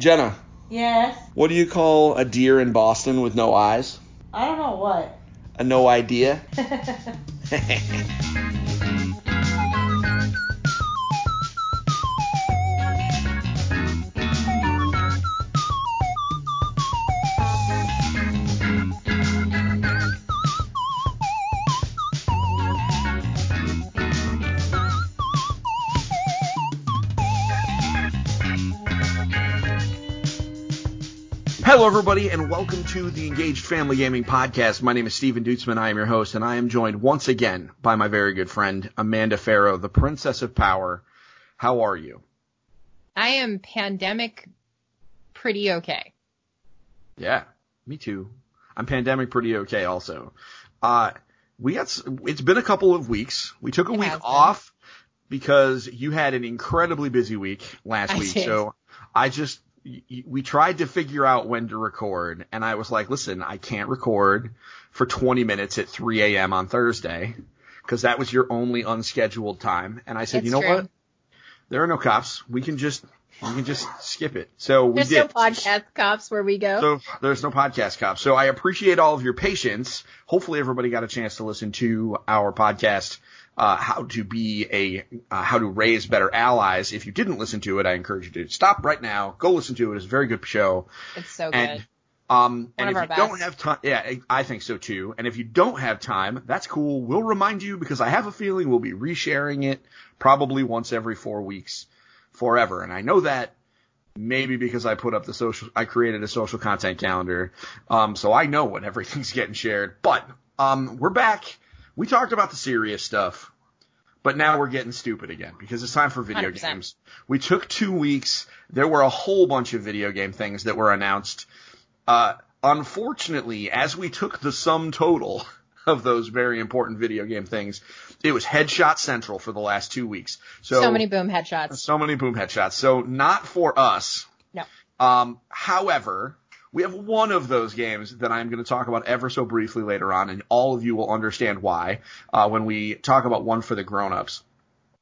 Jenna, Yes. what do you call a deer in Boston with no eyes? I don't know what. A no idea? everybody, and welcome to the Engaged Family Gaming Podcast. My name is Steven Dutzman. I am your host, and I am joined once again by my very good friend, Amanda Farough, the Princess of Power. How are you? I am pandemic pretty okay. Yeah, me too. I'm pandemic pretty okay also. Uh, we got, s- it's been a couple of weeks. We took a It week off because you had an incredibly busy week last I week. did. So I just, we tried to figure out when to record and I was like, listen, I can't record for 20 minutes at 3 a.m. on Thursday because that was your only unscheduled time. And I said, It's you know true. what? There are no cops. We can just, we can just skip it. So we There's did. no podcast cops where we go. So there's no podcast cops. So I appreciate all of your patience. Hopefully everybody got a chance to listen to our podcast, uh, how to be a, uh, how to raise better allies. If you didn't listen to it, I encourage you to stop right now. Go listen to it. It's a very good show. it's so good. And, um, and if you don't have time, yeah, I- I think so too. And if you don't have time, that's cool. We'll remind you because I have a feeling we'll be resharing it probably once every four weeks forever. And I know that maybe because I put up the social, I created a social content calendar. Um, so I know when everything's getting shared, but, um, we're back. We talked about the serious stuff, but now we're getting stupid again because it's time for video 100%. games. We took two weeks. There were a whole bunch of video game things that were announced. Uh, unfortunately, as we took the sum total of those very important video game things, it was headshot central for the last two weeks. So, so many boom headshots. so many boom headshots. So not for us. No. Um, however, we have one of those games that I'm going to talk about ever so briefly later on, and all of you will understand why uh, when we talk about one for the grown-ups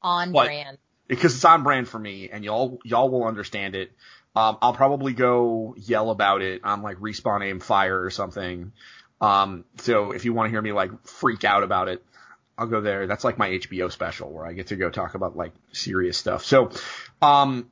On What? brand. because it's on brand for me, and y'all y'all will understand it. Um, I'll probably go yell about it on like respawn aim fire or something. Um, so if you want to hear me like freak out about it, I'll go there. That's like my HBO special where I get to go talk about like serious stuff. So, um,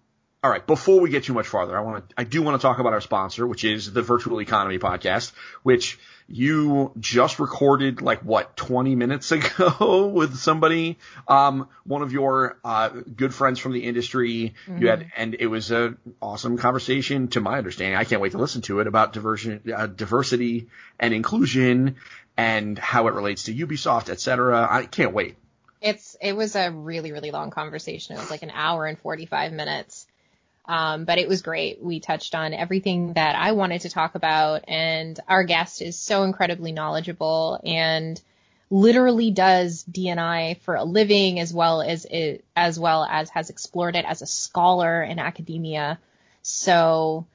all right. Before we get too much farther, I want to, I do want to talk about our sponsor, which is the Virtual Economy Podcast, which you just recorded like what 20 minutes ago with somebody, um, one of your uh, good friends from the industry. You had, and it was a awesome conversation, to my understanding. I can't wait to listen to it about diversion, uh, diversity and inclusion and how it relates to Ubisoft, et cetera. I can't wait. It's it was a really really long conversation. It was like an hour and 45 minutes. Um, but it was great. We touched on everything that I wanted to talk about, and our guest is so incredibly knowledgeable and literally does DNI for a living, as well as it, as well as has explored it as a scholar in academia. So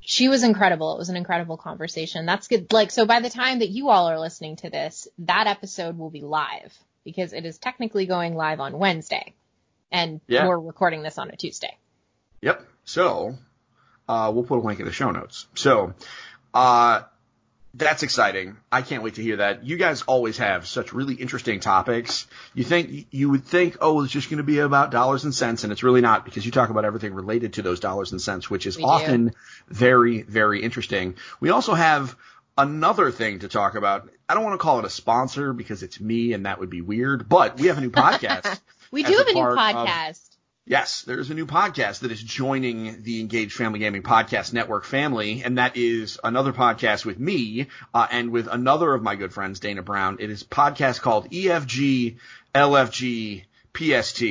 she was incredible. It was an incredible conversation. That's good. Like, so by the time that you all are listening to this, that episode will be live because it is technically going live on Wednesday and Yeah. we're recording this on a Tuesday. Yep. So, uh, we'll put a link in the show notes. So, uh, that's exciting. I can't wait to hear that. You guys always have such really interesting topics. You think, you would think, oh, it's just going to be about dollars and cents, and it's really not because you talk about everything related to those dollars and cents, which is We do. often very, very interesting. We also have another thing to talk about. I don't want to call it a sponsor because it's me and that would be weird, but we have a new podcast. We do have a new part of- podcast. Yes, there's a new podcast that is joining the Engaged Family Gaming Podcast Network family, and that is another podcast with me uh, and with another of my good friends, Dana Brown. It is a podcast called EFG LFG PST.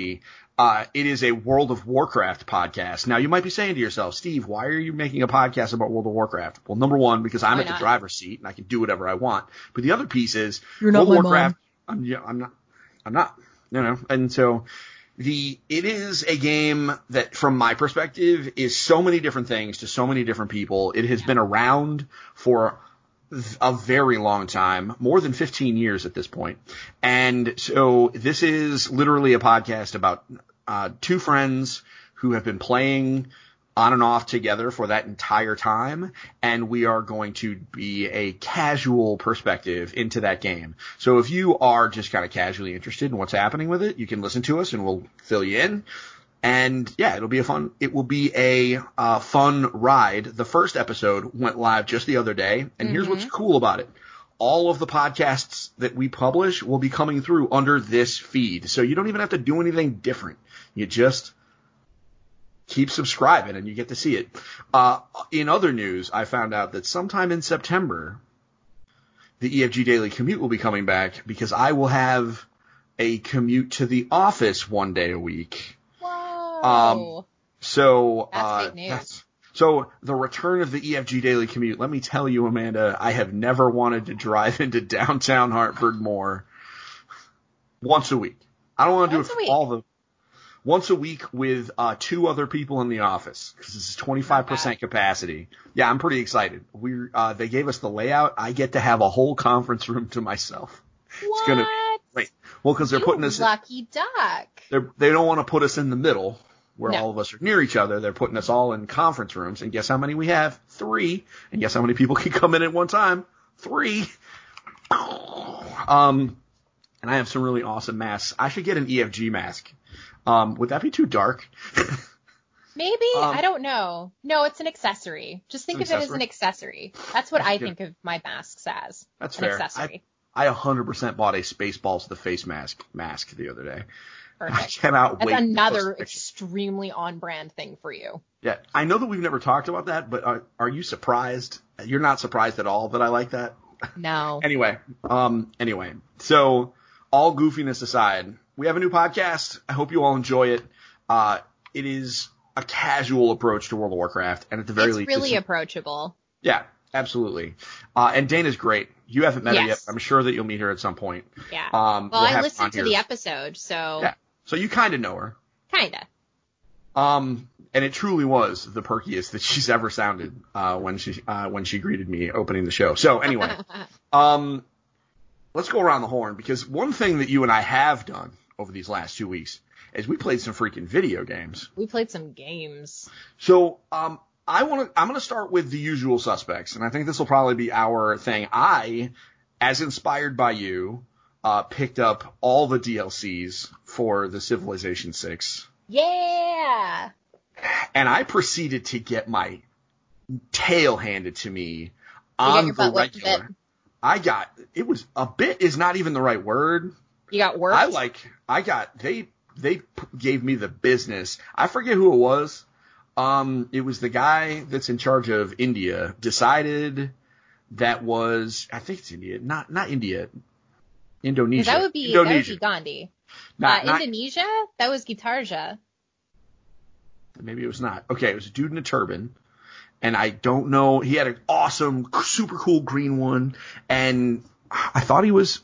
Uh, it is a World of Warcraft podcast. Now, you might be saying to yourself, Steve, why are you making a podcast about World of Warcraft? Well, number one, because I'm Why at the driver's seat and I can do whatever I want. But the other piece is not World of Warcraft. I'm, yeah, I'm not. I'm not. You know, and so the it is a game that from my perspective is so many different things to so many different people. It has been around for a very long time more than 15 years at this point. And so this is literally a podcast about uh, two friends who have been playing on and off together for that entire time, and we are going to be a casual perspective into that game. So if you are just kind of casually interested in what's happening with it, you can listen to us and we'll fill you in. And yeah, it'll be a fun, it will be a uh, fun ride. The first episode went live just the other day, and here's what's cool about it. All of the podcasts that we publish will be coming through under this feed. So you don't even have to do anything different. You just keep subscribing and you get to see it. Uh, in other news, I found out that sometime in September, the EFG Daily Commute will be coming back because I will have a commute to the office one day a week. Whoa. So, That's uh, big news. that's- so the return of the EFG Daily Commute. Let me tell you, Amanda, I have never wanted to drive into downtown Hartford more. Once a week. I don't want to do it all the. Once a week with uh, two other people in the office because this is 25% capacity. Yeah, I'm pretty excited. We uh, they gave us the layout. I get to have a whole conference room to myself. what? gonna- Wait, well, because they're you putting us. lucky duck. They don't want to put us in the middle where No. all of us are near each other. They're putting us all in conference rooms. And guess how many we have? Three. And guess how many people can come in at one time? Three. Um, and I have some really awesome masks. I should get an EFG mask. Um, would that be too dark? Maybe Um, I don't know. No, it's an accessory. Just think of it as an accessory. That's what I Good. think of my masks as. That's an fair. accessory. I 100% bought a Spaceballs the face mask mask the other day. I Perfect. cannot That's wait. to another extremely on brand thing for you. Yeah, I know that we've never talked about that, but are, are you surprised? You're not surprised at all that I like that. No. Anyway, um, anyway, so all goofiness aside, we have a new podcast. I hope you all enjoy it. Uh, it is a casual approach to World of Warcraft, and at the very it's least, really it's- approachable. yeah, absolutely. Uh, and Dana's great. You haven't met her yet. Yes. I'm sure that you'll meet her at some point. Yeah. Um, well, we'll I have her on listened to here. the episode, so Yeah, so you kind of know her. kinda. Um, and it truly was the perkiest that she's ever sounded uh, when she uh, when she greeted me opening the show. So anyway, um, let's go around the horn because one thing that you and I have done over these last two weeks is we played some freaking video games. we played some games. So um, I want to I'm going to start with the usual suspects, and I think this will probably be our thing. I, as inspired by you, uh, picked up all the DLCs for the Civilization Six Yeah. and I proceeded to get my tail handed to me on the regular. I got it was a bit is not even the right word. You got work. I like I got they they gave me the business. I forget who it was. Um, it was the guy that's in charge of India decided that was I think it's India, not not India, Indonesia. that would be that would Indonesia. be Gandhi. Not- uh, not- Indonesia? That was Gitarja. Maybe it was not. Okay, it was a dude in a turban. And I don't know. He had an awesome, super cool green one. And I thought he was.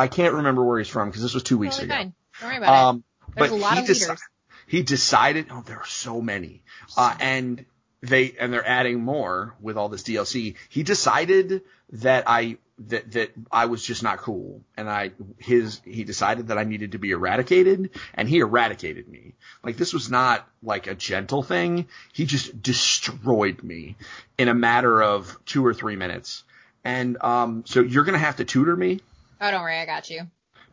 I can't remember where he's from because this was two weeks Totally ago. fine. Don't worry about Um, There's but a lot he of deci- leaders. He decided. Oh, there are so many. Uh, and they and they're adding more with all this DLC. He decided that I that that I was just not cool, and I his he decided that I needed to be eradicated, and he eradicated me. Like this was not like a gentle thing. He just destroyed me in a matter of two or three minutes. And um, so you're gonna have to tutor me it. Oh, don't worry, I got you.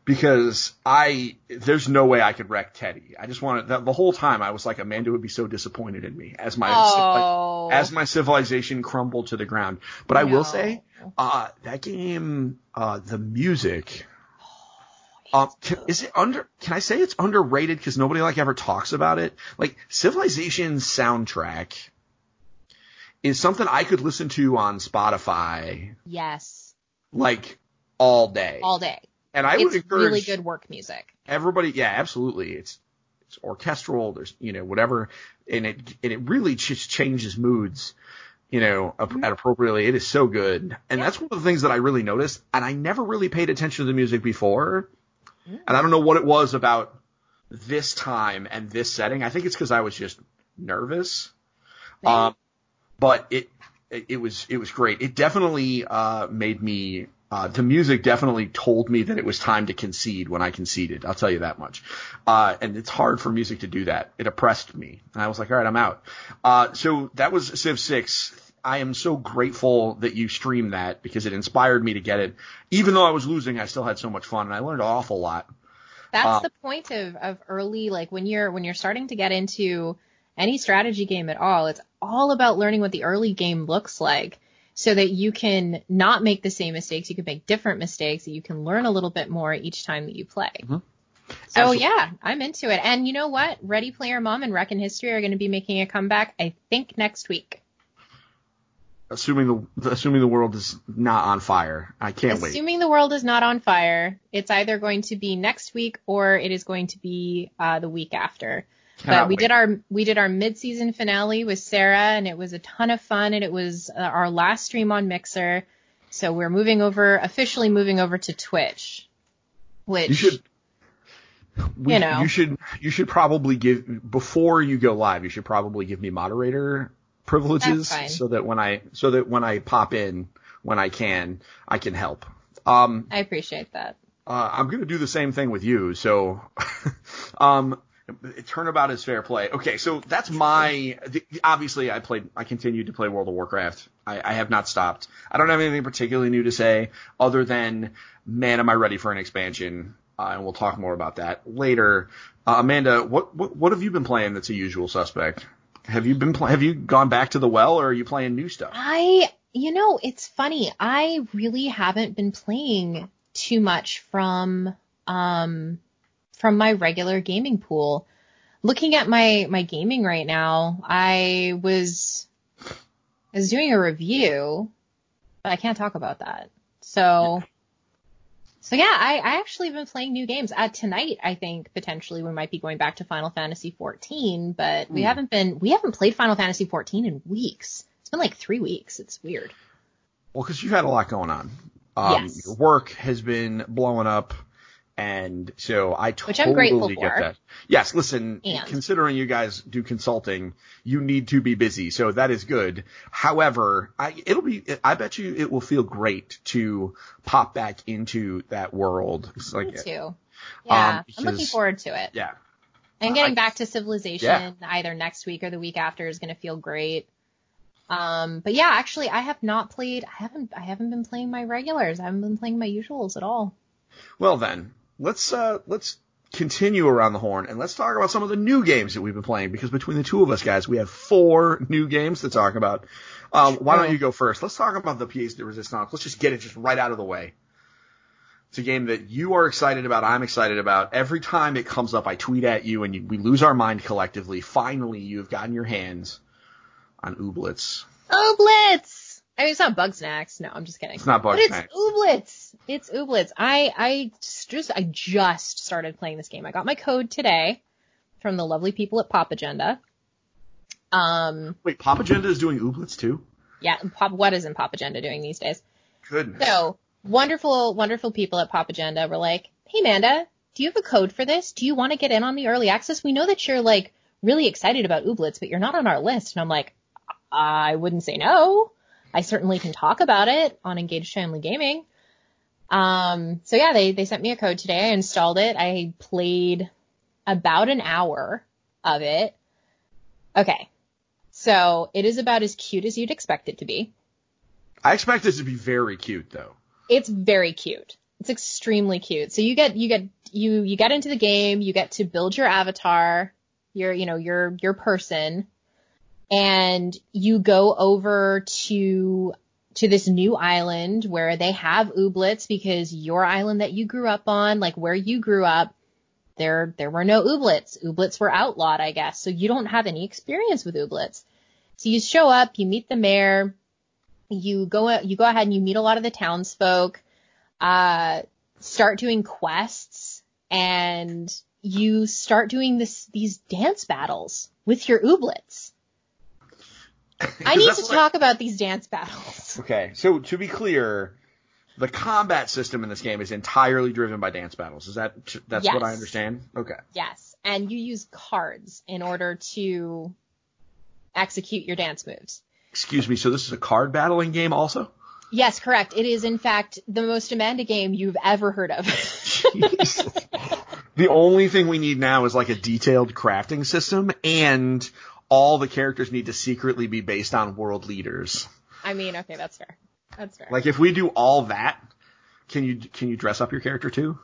because I there's no way I could wreck Teddy. I just wanted the, the whole time I was like Amanda would be so disappointed in me as my Oh. as my civilization crumbled to the ground. But I will say, uh, that game, uh, the music. Um, can, is it under? Can I say it's underrated because nobody like ever talks about it? Like Civilization's soundtrack is something I could listen to on Spotify Yes. like all day, All day. and I would it's encourage really good work music. everybody yeah absolutely it's it's orchestral there's you know whatever and it and it really just changes moods you know at appropriately it is so good and Mm-hmm. Yeah. that's one of the things that i really noticed and i never really paid attention to the music before Mm. and i don't know what it was about this time and this setting i think it's because i was just nervous um but it it was it was great. It definitely uh, made me Uh, the music definitely told me that it was time to concede when I conceded. I'll tell you that much. Uh, and it's hard for music to do that. It oppressed me. And I was like, all right, I'm out. Uh, so that was Civ 6. I am so grateful that you streamed that because it inspired me to get it. Even though I was losing, I still had so much fun and I learned an awful lot. That's Uh, the point of, of early, like when you're, when you're starting to get into any strategy game at all, it's all about learning what the early game looks like so that you can not make the same mistakes. You can make different mistakes that you can learn a little bit more each time that you play. Mhm. So Absolutely. yeah, I'm into it. And you know what? Ready Player Mom and Wreck and History are going to be making a comeback, I think next week. Assuming the, assuming the world is not on fire. I can't wait. Assuming the world is not on fire, it's either going to be next week or it is going to be uh, the week after. Cannot but we wait. did our we did our mid-season finale with Sarah, and it was a ton of fun, and it was uh, our last stream on Mixer. So we're moving over, officially moving over to Twitch, which You should. we- You know. you should you should probably give before you go live. You should probably give me moderator privileges so that when I so that when I pop in when I can I can help. Um, I appreciate that. uh, I'm gonna do the same thing with you. So, um, turnabout is fair play. Okay, so that's my. The, obviously, I played. I continued to play World of Warcraft. I, I have not stopped. I don't have anything particularly new to say other than, man, am I ready for an expansion? Uh, and we'll talk more about that later. Uh, Amanda, what, what what have you been playing that's a usual suspect? Have you been pl- have you gone back to the well or are you playing new stuff? I, you know, it's funny. I really haven't been playing too much from, um, from my regular gaming pool. Looking at my, my gaming right now, I was, I was doing a review, but I can't talk about that. So, so yeah, I, I actually have been playing new games. Uh, tonight, I think potentially we might be going back to Final Fantasy 14, but we Hmm. haven't been, we haven't played Final Fantasy 14 in weeks. It's been like three weeks. It's weird. Well, because you've had a lot going on. Um, Yes. Your work has been blowing up, and so I totally Which I'm grateful get for. that. Yes, listen, And- considering you guys do consulting, you need to be busy, so that is good. However, I it'll be I bet you it will feel great to pop back into that world. It's like Me too. Yeah, I'm looking Um, forward to it. yeah. And I- getting back to Civilization Yeah. either next week or the week after is going to feel great. Um, but yeah, actually, I have not played. I haven't. I haven't been playing my regulars. I haven't been playing my usuals at all. Well then, let's uh let's continue around the horn and let's talk about some of the new games that we've been playing because between the two of us guys, we have four new games to talk about. Um, why don't you go first? Let's talk about the Pièce de Resistance. Let's just get it just right out of the way. It's a game that you are excited about. I'm excited about. Every time it comes up, I tweet at you and you, we lose our mind collectively. Finally, you've gotten your hands on Ooblets. Blitz! I mean, it's not Bugsnax. No, I'm just kidding. It's not Bug but it's Ooblets. It's Ooblets. I I just I just started playing this game. I got my code today from the lovely people at Popagenda. Um, Wait, Popagenda is doing Ooblets too? yeah, Pop. What is in Popagenda doing these days? Goodness. So wonderful, wonderful people at Popagenda were like, "Hey, Amanda, do you have a code for this? Do you want to get in on the early access? We know that you're like really excited about Ooblets, but you're not on our list." And I'm like, "I wouldn't say no. I certainly can talk about it on Engaged Family Gaming." Um, so yeah, they they sent me a code today. I installed it. I played about an hour of it. Okay. So it is about as cute as you'd expect it to be. I expect this to be very cute though. it's very cute. It's extremely cute. So you get you get you you get into the game, you get to build your avatar, your you know your your person, and you go over to to this new island where they have ooblets because your island that you grew up on, like where you grew up, there there were no ooblets. Ooblets were outlawed, I guess. So you don't have any experience with ooblets. So you show up, you meet the mayor, you go you go ahead and you meet a lot of the townsfolk, uh, start doing quests, and you start doing this these dance battles with your ooblets. I need to talk about these dance battles. Okay, so to be clear, the combat system in this game is entirely driven by dance battles. Is that that's what I understand? Okay. Yes, and you use cards in order to execute your dance moves. Excuse me. So this is a card battling game also? Yes, correct. It is in fact the most Amanda game you've ever heard of. the only thing we need now is like a detailed crafting system and all the characters need to secretly be based on world leaders. I mean, okay, that's fair. That's fair. Like if we do all that, can you can you dress up your character too?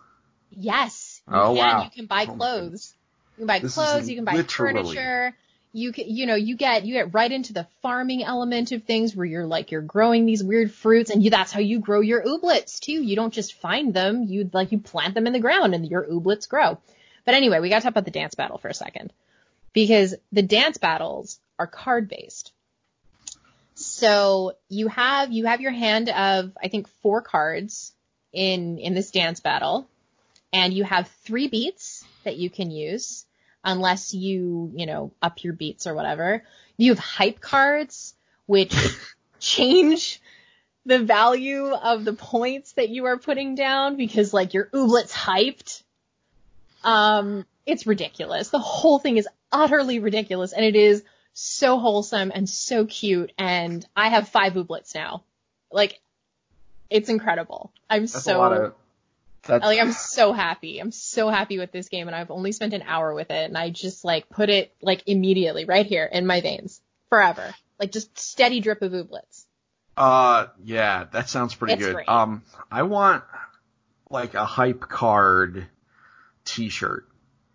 yes. Oh, can. wow. You can buy Oh, clothes. You can buy This clothes. You can buy literally- furniture. You can, you know, you get you get right into the farming element of things where you're like you're growing these weird fruits, and you that's how you grow your ooblets too. You don't just find them. You like you plant them in the ground, and your ooblets grow. But anyway, we got to talk about the dance battle for a second because the dance battles are card based. So you have you have your hand of I think four cards in in this dance battle, and you have three beats that you can use unless you you know up your beats or whatever. You have hype cards which change the value of the points that you are putting down because like your ooblet's hyped. Um, it's ridiculous. The whole thing is utterly ridiculous and it is so wholesome and so cute and I have five ooblets now. Like, it's incredible. I'm That's so, of like, I'm so happy. I'm so happy with this game and I've only spent an hour with it and I just like put it like immediately right here in my veins forever. Like just steady drip of ooblets. Uh, yeah, that sounds pretty It's good. great. Um, I want like a hype card T-shirt.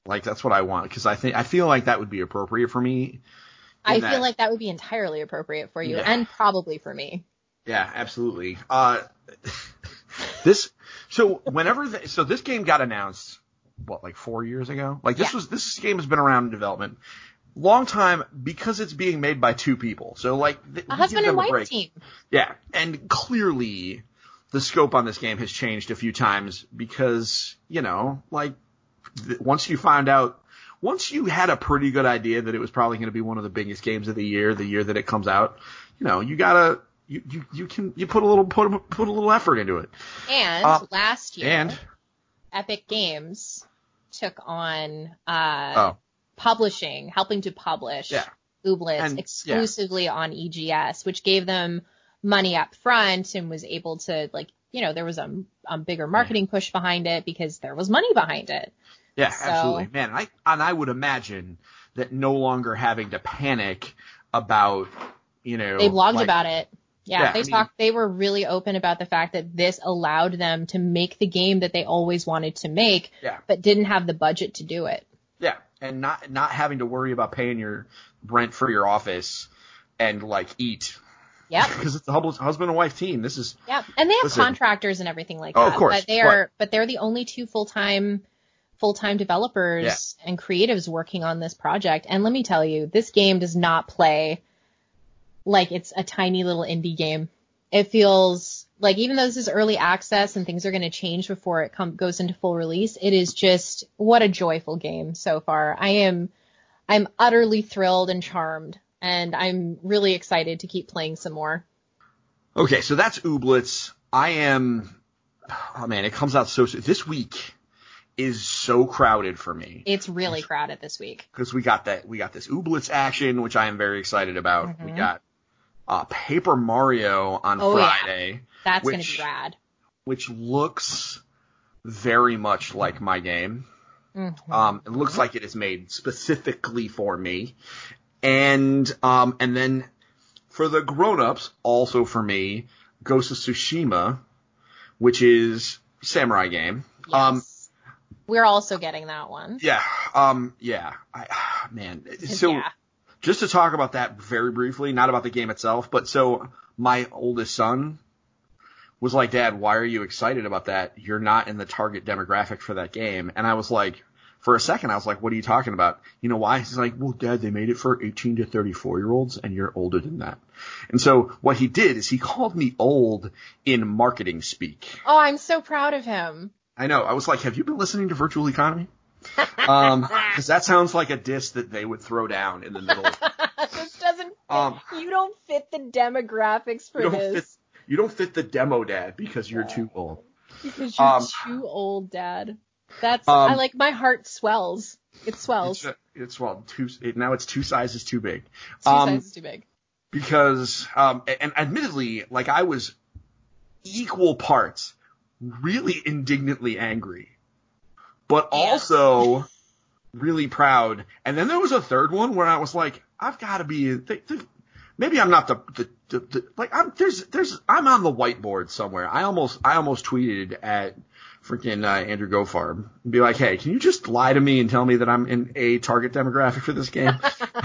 Like that's what I want because I think I feel like that would be appropriate for me. I in feel like that would be entirely appropriate for you Yeah. and probably for me. Yeah, absolutely. Uh, this so whenever the, so this game got announced, what like four years ago? Like this Yeah. was this game has been around in development long time because it's being made by two people. So like th- A husband and a wife break. team. Yeah, and clearly the scope on this game has changed a few times because, you know, like once you find out, once you had a pretty good idea that it was probably going to be one of the biggest games of the year, the year that it comes out, you know, you gotta, you, you, you can, you put a little, put a, put a little effort into it. And Uh, last year, And, Epic Games took on uh, oh, publishing, helping to publish Yeah. And- yeah. exclusively on EGS, which gave them money up front and was able to like, you know, there was a, a bigger marketing push behind it because there was money behind it. yeah, So- absolutely. Man, I, and I would imagine that no longer having to panic about, you know, They blogged like- about it. Yeah, Yeah, they I mean- talked. They were really open about the fact that this allowed them to make the game that they always wanted to make, Yeah. but didn't have the budget to do it. Yeah, and not not having to worry about paying your rent for your office and like eat Yep. because it's a husband and wife team. This is Yep. And they have Listen. contractors and everything like Oh, that. of course, But they are but they're the only two full time full time developers and creatives working on this project. And let me tell you, this game does not play like it's a tiny little indie game. It feels like even though this is early access and things are going to change before it com- goes into full release, it is just what a joyful game so far. I am I'm utterly thrilled and charmed and I'm really excited to keep playing some more. okay. So that's Ooblets. I am. Oh man, it comes out so soon. This week is so crowded for me It's really crowded this week. because we got that we got this Ooblets action, which I am very excited about. We Mhm. got uh, Paper Mario on Oh, yeah. Friday. That's going to Which- be rad. which looks very much like my game. Mhm. Um, it looks like it is made specifically for me. And, um, and then for the grown-ups, also for me, Ghost of Tsushima, which is samurai game. yes. Um, We're also getting that one. yeah, um, yeah, I, man. So yeah. just to talk about that very briefly, not about the game itself, but so my oldest son was like, Dad, why are you excited about that? You're not in the target demographic for that game. And I was like, for a second, I was like, what are you talking about? You know why? He's like, well, Dad, they made it for 18 to 34 year olds and you're older than that. And so what he did is he called me old in marketing speak. Oh, I'm so proud of him. I know. I was like, have you been listening to Virtual Economy? Um, cause that sounds like a diss that they would throw down in the middle of this doesn't. Um, you don't fit the demographics for you this fit you don't fit the demo dad because you're too old. because you're um, too old, Dad. That's Um, I like my heart swells. It swells. It's, it's well two it, now it's two sizes too big. Two um, sizes too big. because um and admittedly like I was equal parts really indignantly angry, but Yeah. also really proud. And then there was a third one where I was like, I've got to be. They, they, maybe I'm not the, the, the, the like I'm there's there's I'm on the whiteboard somewhere. I almost I almost tweeted at freaking uh, Andrew Goldfarb and be like, hey, can you just lie to me and tell me that I'm in a target demographic for this game?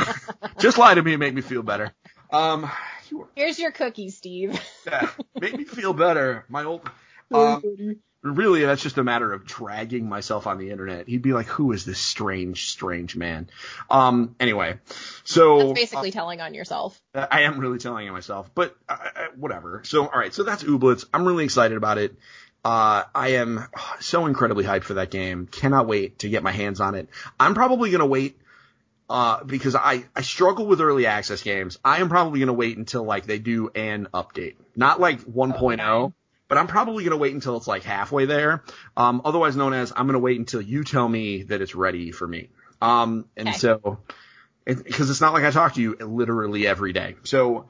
just lie to me and make me feel better. Um, you were, Here's your cookie, Steve. yeah, make me feel better. My old. Um, really, that's just a matter of dragging myself on the internet. He'd be like, "Who is this strange, strange man?" Um. Anyway, so That's basically telling on yourself. uh, I am really telling on myself, but uh, uh, whatever. So, all right. So that's Ooblets. I'm really excited about it. Uh, I am so incredibly hyped for that game. Cannot wait to get my hands on it. I'm probably gonna wait. Uh, because I, I struggle with early access games. I am probably going to wait until like they do an update. Not like 1.0, Okay. but I'm probably going to wait until it's like halfway there. Um, otherwise known as I'm going to wait until you tell me that it's ready for me. Um, and Okay. so, because it's not like I talk to you literally every day. So,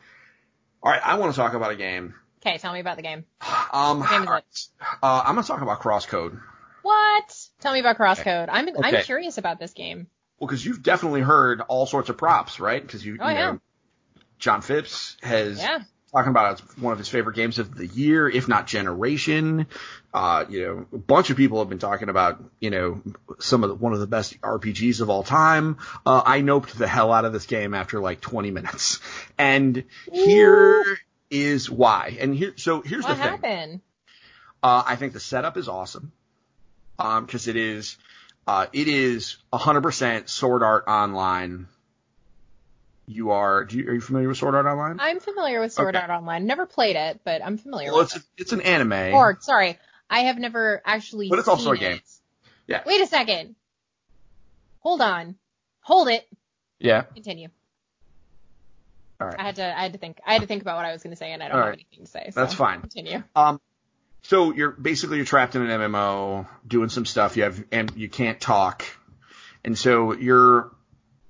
all right, I want to talk about a game. Okay, tell me about the game. Um, What game it? uh, I'm going to talk about Crosscode. What? Tell me about Crosscode. I'm I'm curious about this game. Well, because you've definitely heard all sorts of props, right? Because you, Oh, you yeah. know, John Phipps has Yeah. talking about it's one of his favorite games of the year, if not generation. Uh, you know, a bunch of people have been talking about, you know, some of the, one of the best RPGs of all time. Uh, I noped the hell out of this game after like 20 minutes. And here is why. And here, so here's What the thing. What happened? Uh, I think the setup is awesome. Um, cause it is, uh, it is 100% Sword Art Online. You are, do you, are you familiar with Sword Art Online? I'm familiar with Sword Okay. Art Online. Never played it, but I'm familiar well, with it's, it's an anime. Or sorry, I have never actually. But it's also a game. it. Yeah. Wait a second. Hold on. Hold it. yeah. Continue. All right. I had to. I had to think. I had to think about what I was going to say, and I don't All have right. anything to say. So That's fine. Continue. Um, so you're basically you're trapped in an MMO doing some stuff. You have and you can't talk, and so you're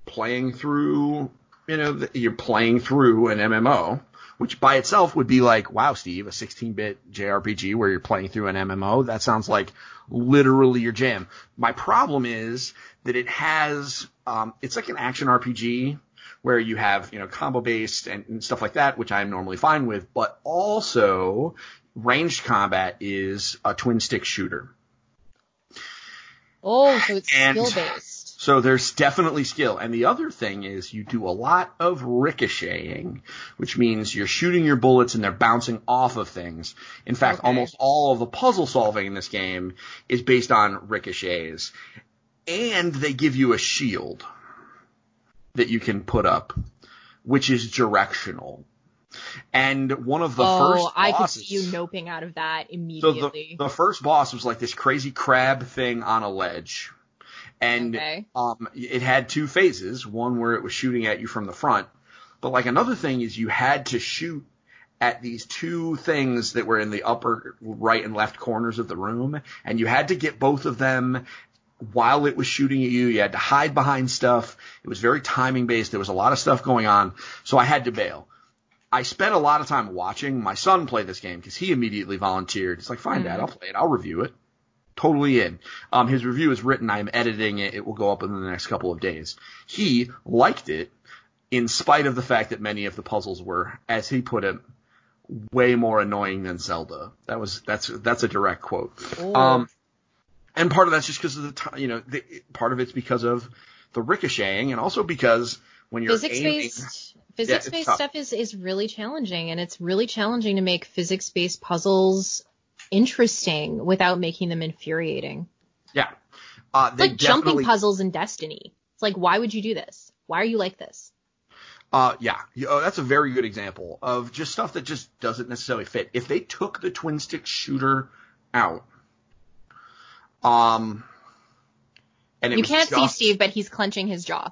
playing through. You know, the, you're playing through an MMO, which by itself would be like, wow, Steve, a 16-bit JRPG where you're playing through an MMO. That sounds like literally your jam. My problem is that it has, um, it's like an action RPG where you have, you know, combo based and, and stuff like that, which I'm normally fine with, but also ranged combat is a twin stick shooter. Oh, so it's And- skill based. So there's definitely skill. And the other thing is you do a lot of ricocheting, which means you're shooting your bullets and they're bouncing off of things. In fact, Okay. almost all of the puzzle solving in this game is based on ricochets. And they give you a shield that you can put up, which is directional. And one of the oh, first I could see you noping out of that immediately. so the, the first boss was like this crazy crab thing on a ledge. And Okay. um, it had two phases, one where it was shooting at you from the front, but like another thing is you had to shoot at these two things that were in the upper right and left corners of the room, and you had to get both of them while it was shooting at you. You had to hide behind stuff. It was very timing based. There was a lot of stuff going on, so I had to bail. I spent a lot of time watching my son play this game because he immediately volunteered. He's like, fine, dad, I'll play it. I'll review it. Totally in. Um, his review is written. I'm editing it. It will go up in the next couple of days. He liked it in spite of the fact that many of the puzzles were, as he put it, way more annoying than Zelda. That was, that's, that's a direct quote. Um, and part of that's just because of the time, you know, the, part of it's because of the ricocheting and also because when you're physics aiming, based physics based tough. stuff is is really challenging and it's really challenging to make physics based puzzles interesting without making them infuriating. yeah, uh, It's like jumping puzzles in Destiny. It's like why would you do this? Why are you like this? Uh, yeah, oh, that's a very good example of just stuff that just doesn't necessarily fit. If they took the twin stick shooter out, um, and You can't see Steve, but he's clenching his jaw.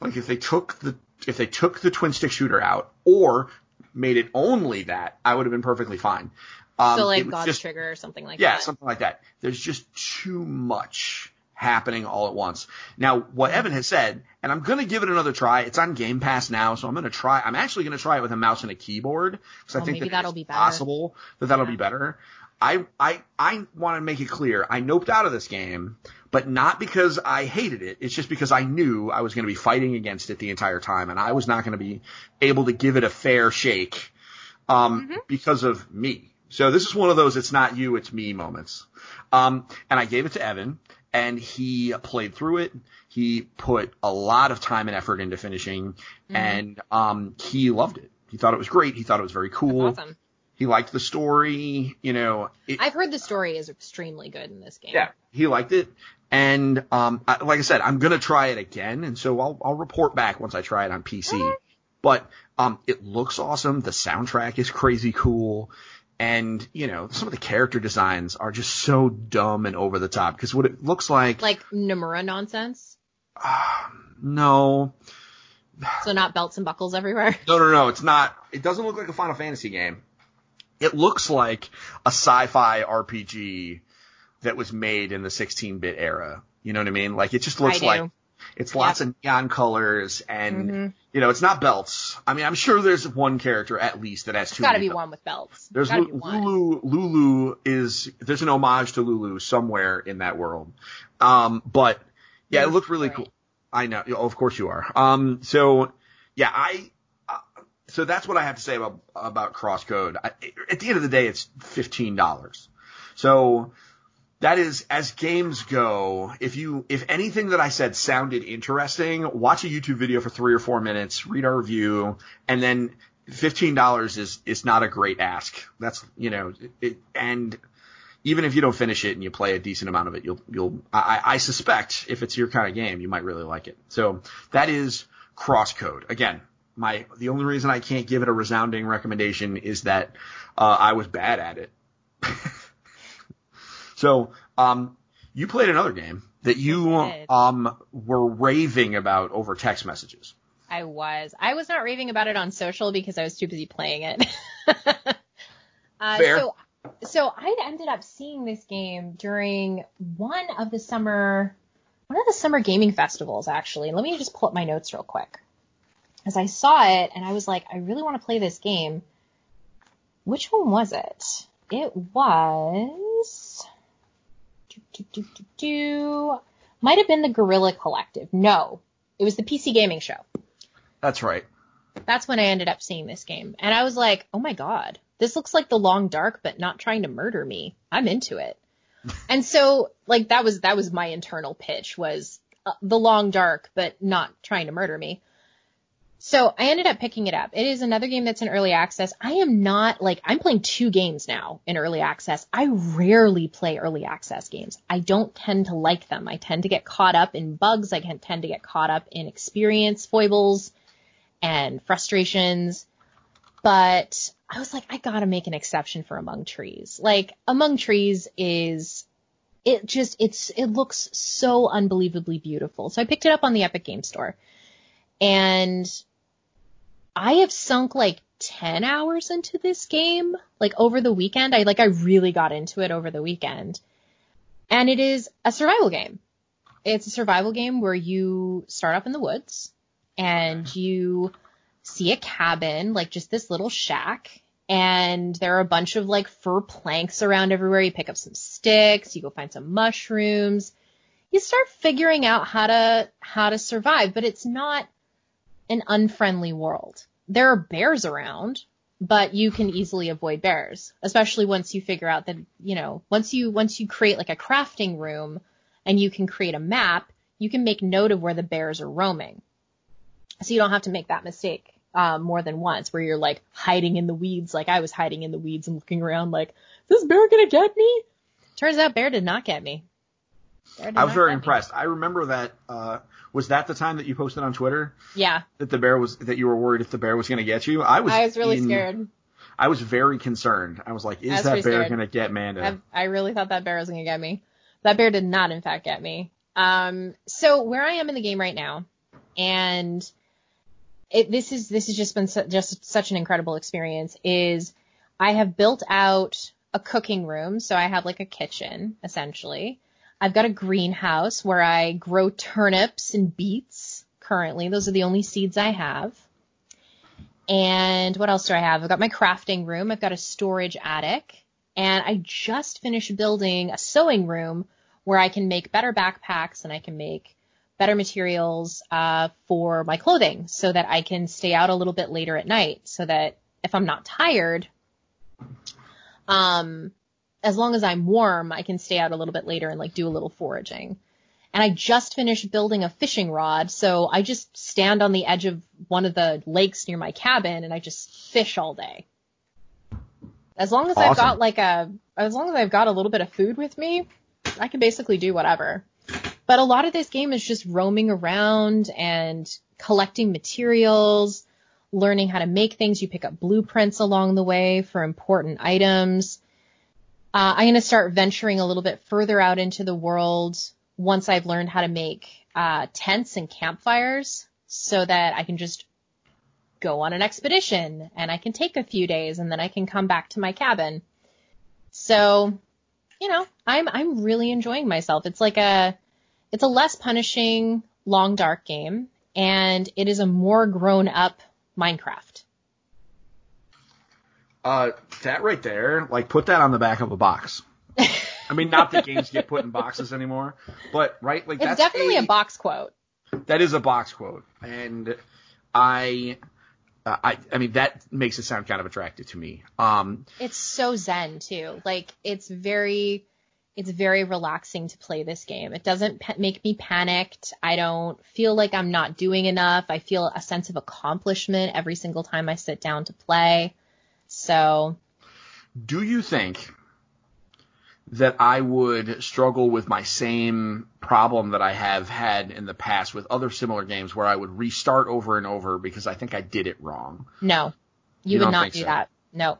Like if they took the if they took the twin stick shooter out or made it only that, I would have been perfectly fine. Um, so like God's just- trigger or something like yeah, that. something like that. There's just too much happening all at once. Now, what Evan has said, and I'm going to give it another try. It's on Game Pass now, so I'm going to try. I'm actually going to try it with a mouse and a keyboard because I Oh, think maybe that that'll be better. possible that that'll Yeah. be better. I I I want to make it clear. I noped out of this game, but not because I hated it. It's just because I knew I was going to be fighting against it the entire time, and I was not going to be able to give it a fair shake um, Mm-hmm. because of me. So this is one of those "it's not you, it's me" moments. Um, and I gave it to Evan, and he played through it. He put a lot of time and effort into finishing, Mm-hmm. and um, he loved it. He thought it was great. He thought it was very cool. Awesome. He liked the story. You know, it, I've heard the story is extremely good in this game. yeah, he liked it. And um, I, like I said, I'm gonna try it again, and so I'll I'll report back once I try it on PC. But um, it looks awesome. The soundtrack is crazy cool, and you know some of the character designs are just so dumb and over the top. Because what it looks like, Like Nomura nonsense. no, So not belts and buckles everywhere. no, no, no, it's not. It doesn't look like a Final Fantasy game. It looks like a sci-fi RPG that was made in the 16-bit era. You know what I mean? Like it just looks like it's lots of neon colors and Mhm. you know it's not belts. I mean, I'm sure there's one character at least that has two. got to be belts. one with belts. There's Gotta Lu- be one. Lulu. Lulu is there's an homage to Lulu somewhere in that world. Um, but yeah, it looked really great. cool. I know. Of course you are. Um, so yeah, I. So that's what I have to say about about Crosscode. At the end of the day, it's fifteen dollars. So that is as games go. If you if anything that I said sounded interesting, watch a YouTube video for three or four minutes, read our review, and then fifteen dollars is is not a great ask. That's you know it, and even if you don't finish it and you play a decent amount of it, you'll you'll I, I suspect if it's your kind of game, you might really like it. So that is Crosscode. Again, my the only reason I can't give it a resounding recommendation is that uh, I was bad at it. so um, you played another game that you Yes, I did. um were raving about over text messages. I was. I was not raving about it on social because I was too busy playing it. uh, Fair. So, so I ended up seeing this game during one of the summer, one of the summer gaming festivals actually. Let me just pull up my notes real quick. As I saw it and I was like, I really want to play this game. Which one was it? It was. Do, do, do, do, do. Might have been the Guerrilla Collective. No, it was the PC Gaming Show That's right. that's when I ended up seeing this game. And I was like, oh my god, this looks like the long dark, but not trying to murder me. I'm into it. and so, like, that was, that was my internal pitch was uh, the long dark, but not trying to murder me. So I ended up picking it up. It is another game that's in early access. I am not like, I'm playing two games now in early access. I rarely play early access games. I don't tend to like them. I tend to get caught up in bugs. I can tend to get caught up in experience foibles and frustrations. But I was like, I gotta make an exception for Among Trees. Like, Among Trees is, it just, it's, it looks so unbelievably beautiful. So I picked it up on the Epic Game Store. And I have sunk like 10 hours into this game, like over the weekend. I, like, I really got into it over the weekend. And it is a survival game. It's a survival game where you start up in the woods and mm-hmm. you see a cabin, like just this little shack, and there are a bunch of like fur planks around everywhere. You pick up some sticks, you go find some mushrooms. You start figuring out how to how to survive, but it's not an unfriendly world. There are bears around, but you can easily avoid bears, especially once you figure out that, you know, once you once you create like a crafting room and you can create a map, you can make note of where the bears are roaming. So you don't have to make that mistake um, more than once where you're like hiding in the weeds like i was hiding in the weeds and looking around like is this bear gonna get me? Turns out bear did not get me I was very impressed. I remember that. Uh, was that the time that you posted on Twitter yeah that the bear was that you were worried if the bear was going to get you? I was. i was really in- scared I was very concerned. I was like, is was that bear going to get Manda? I, I really thought that bear was gonna get me that bear did not in fact get me um so where i am in the game right now and it, this is this has just been su- just such an incredible experience is I have built out a cooking room so I have like a kitchen essentially I've got a greenhouse where I grow turnips and beets currently. Those are the only seeds I have. And what else do I have? I've got my crafting room. I've got a storage attic. And I just finished building a sewing room where I can make better backpacks and I can make better materials uh, for my clothing so that I can stay out a little bit later at night so that if I'm not tired, um, as long as I'm warm, I can stay out a little bit later and like do a little foraging. And I just finished building a fishing rod, so I just stand on the edge of one of the lakes near my cabin and I just fish all day. As long as I've got like a, as long as I've got a little bit of food with me, I can basically do whatever. But a lot of this game is just roaming around and collecting materials, learning how to make things. You pick up blueprints along the way for important items. Uh, I'm going to start venturing a little bit further out into the world once I've learned how to make uh, tents and campfires so that I can just go on an expedition and I can take a few days and then I can come back to my cabin. So, you know, I'm I'm really enjoying myself. It's like a it's a less punishing long dark game and it is a more grown up Minecraft. Uh, that right there, like put that on the back of a box. I mean, not that games get put in boxes anymore, but right, like It's that's definitely a box quote. That is a box quote, and I, uh, I, I mean that makes it sound kind of attractive to me. Um, It's so zen too. Like it's very it's very relaxing to play this game. It doesn't pa- make me panicked. I don't feel like I'm not doing enough. I feel a sense of accomplishment every single time I sit down to play. So, do you think that I would struggle with my same problem that I have had in the past with other similar games where I would restart over and over because I think I did it wrong? no. You, You would don't do so? that. No.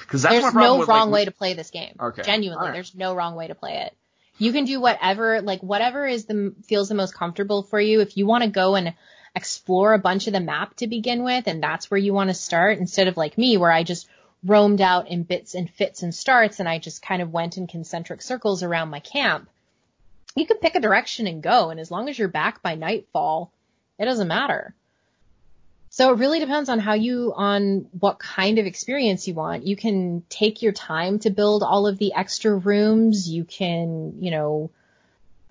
Because that's There's no with, wrong like, way to play this game. Okay. Genuinely, right. there's no wrong way to play it. You can do whatever, like whatever is the feels the most comfortable for you. If you want to go and explore a bunch of the map to begin with, and that's where you want to start, instead of like me, where I just roamed out in bits and fits and starts, and I just kind of went in concentric circles around my camp. You can pick a direction and go, and as long as you're back by nightfall, it doesn't matter. So it really depends on how you, on what kind of experience you want. You can take your time to build all of the extra rooms. You can, you know,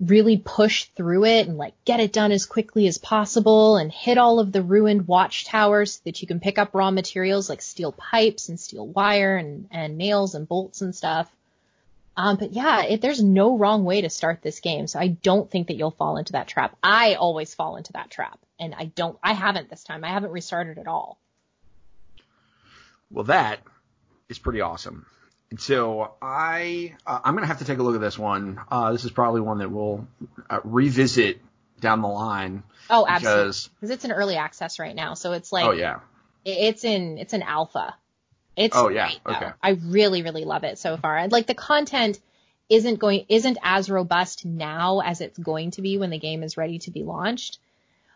really push through it and like get it done as quickly as possible and hit all of the ruined watchtowers so that you can pick up raw materials like steel pipes and steel wire and, and nails and bolts and stuff. Um, but yeah, it, there's no wrong way to start this game. So I don't think that you'll fall into that trap. I always fall into that trap and I don't, I haven't this time. I haven't restarted at all. Well, that is pretty awesome. So I, uh, I'm gonna have to take a look at this one. Uh, this is probably one that we'll uh, revisit down the line. Oh, absolutely. Because, Because it's in early access right now. So it's like, oh yeah, it's in, it's an alpha. It's Oh, yeah. great. Okay. I really, really love it so far. And like the content isn't going, isn't as robust now as it's going to be when the game is ready to be launched,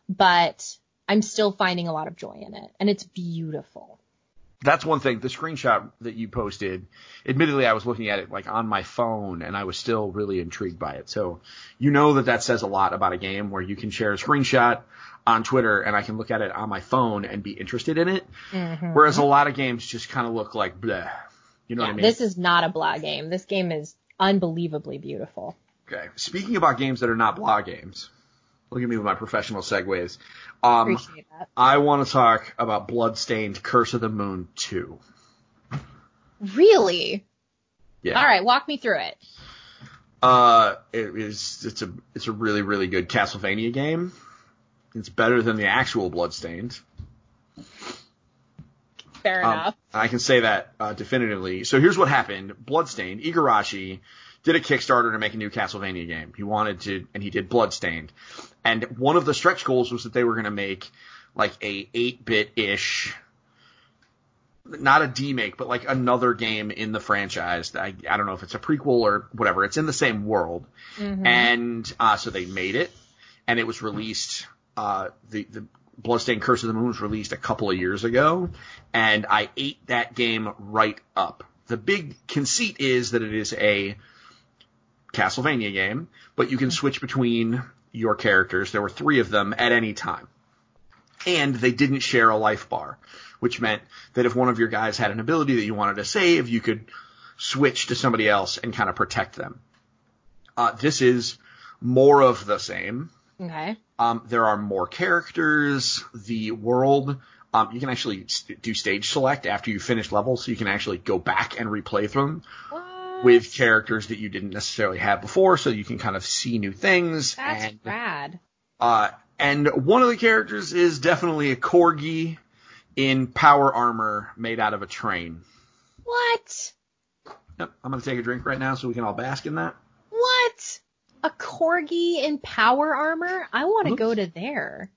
but I'm still finding a lot of joy in it and it's beautiful. That's one thing. The screenshot that you posted, admittedly, I was looking at it like on my phone, and I was still really intrigued by it. So you know that that says a lot about a game where you can share a screenshot on Twitter, and I can look at it on my phone and be interested in it. Mhm. Whereas a lot of games just kind of look like bleh. You know Yeah, what I mean? This is not a blah game. This game is unbelievably beautiful. Okay. Speaking about games that are not blah games, look at me with my professional segues. Um, I want to talk about Bloodstained Curse of the Moon 2. Really? Yeah. All right, walk me through it. Uh, it is, it's a, it's a really, really good Castlevania game. It's better than the actual Bloodstained. Fair Um, enough. I can say that uh, definitively. So here's what happened: Bloodstained, Igarashi did a Kickstarter to make a new Castlevania game. He wanted to, and he did Bloodstained. And one of the stretch goals was that they were going to make like a 8-bit ish, not a demake, but like another game in the franchise. I, I don't know if it's a prequel or whatever. It's in the same world. Mhm. And uh, so they made it, and it was released. Uh, the the Bloodstained Curse of the Moon was released a couple of years ago, and I ate that game right up. The big conceit is that it is a Castlevania game, but you can switch between your characters. There were three of them at any time. And they didn't share a life bar, which meant that if one of your guys had an ability that you wanted to save, you could switch to somebody else and kind of protect them. Uh, this is more of the same. Okay. Um, there are more characters. The world, um, you can actually st- do stage select after you finish levels, so you can actually go back and replay them What? With characters that you didn't necessarily have before, so you can kind of see new things. That's and, rad. uh, and one of the characters is definitely a corgi in power armor made out of a train. What? Yep, I'm gonna take a drink right now so we can all bask in that. What? A corgi in power armor? I want to go to there.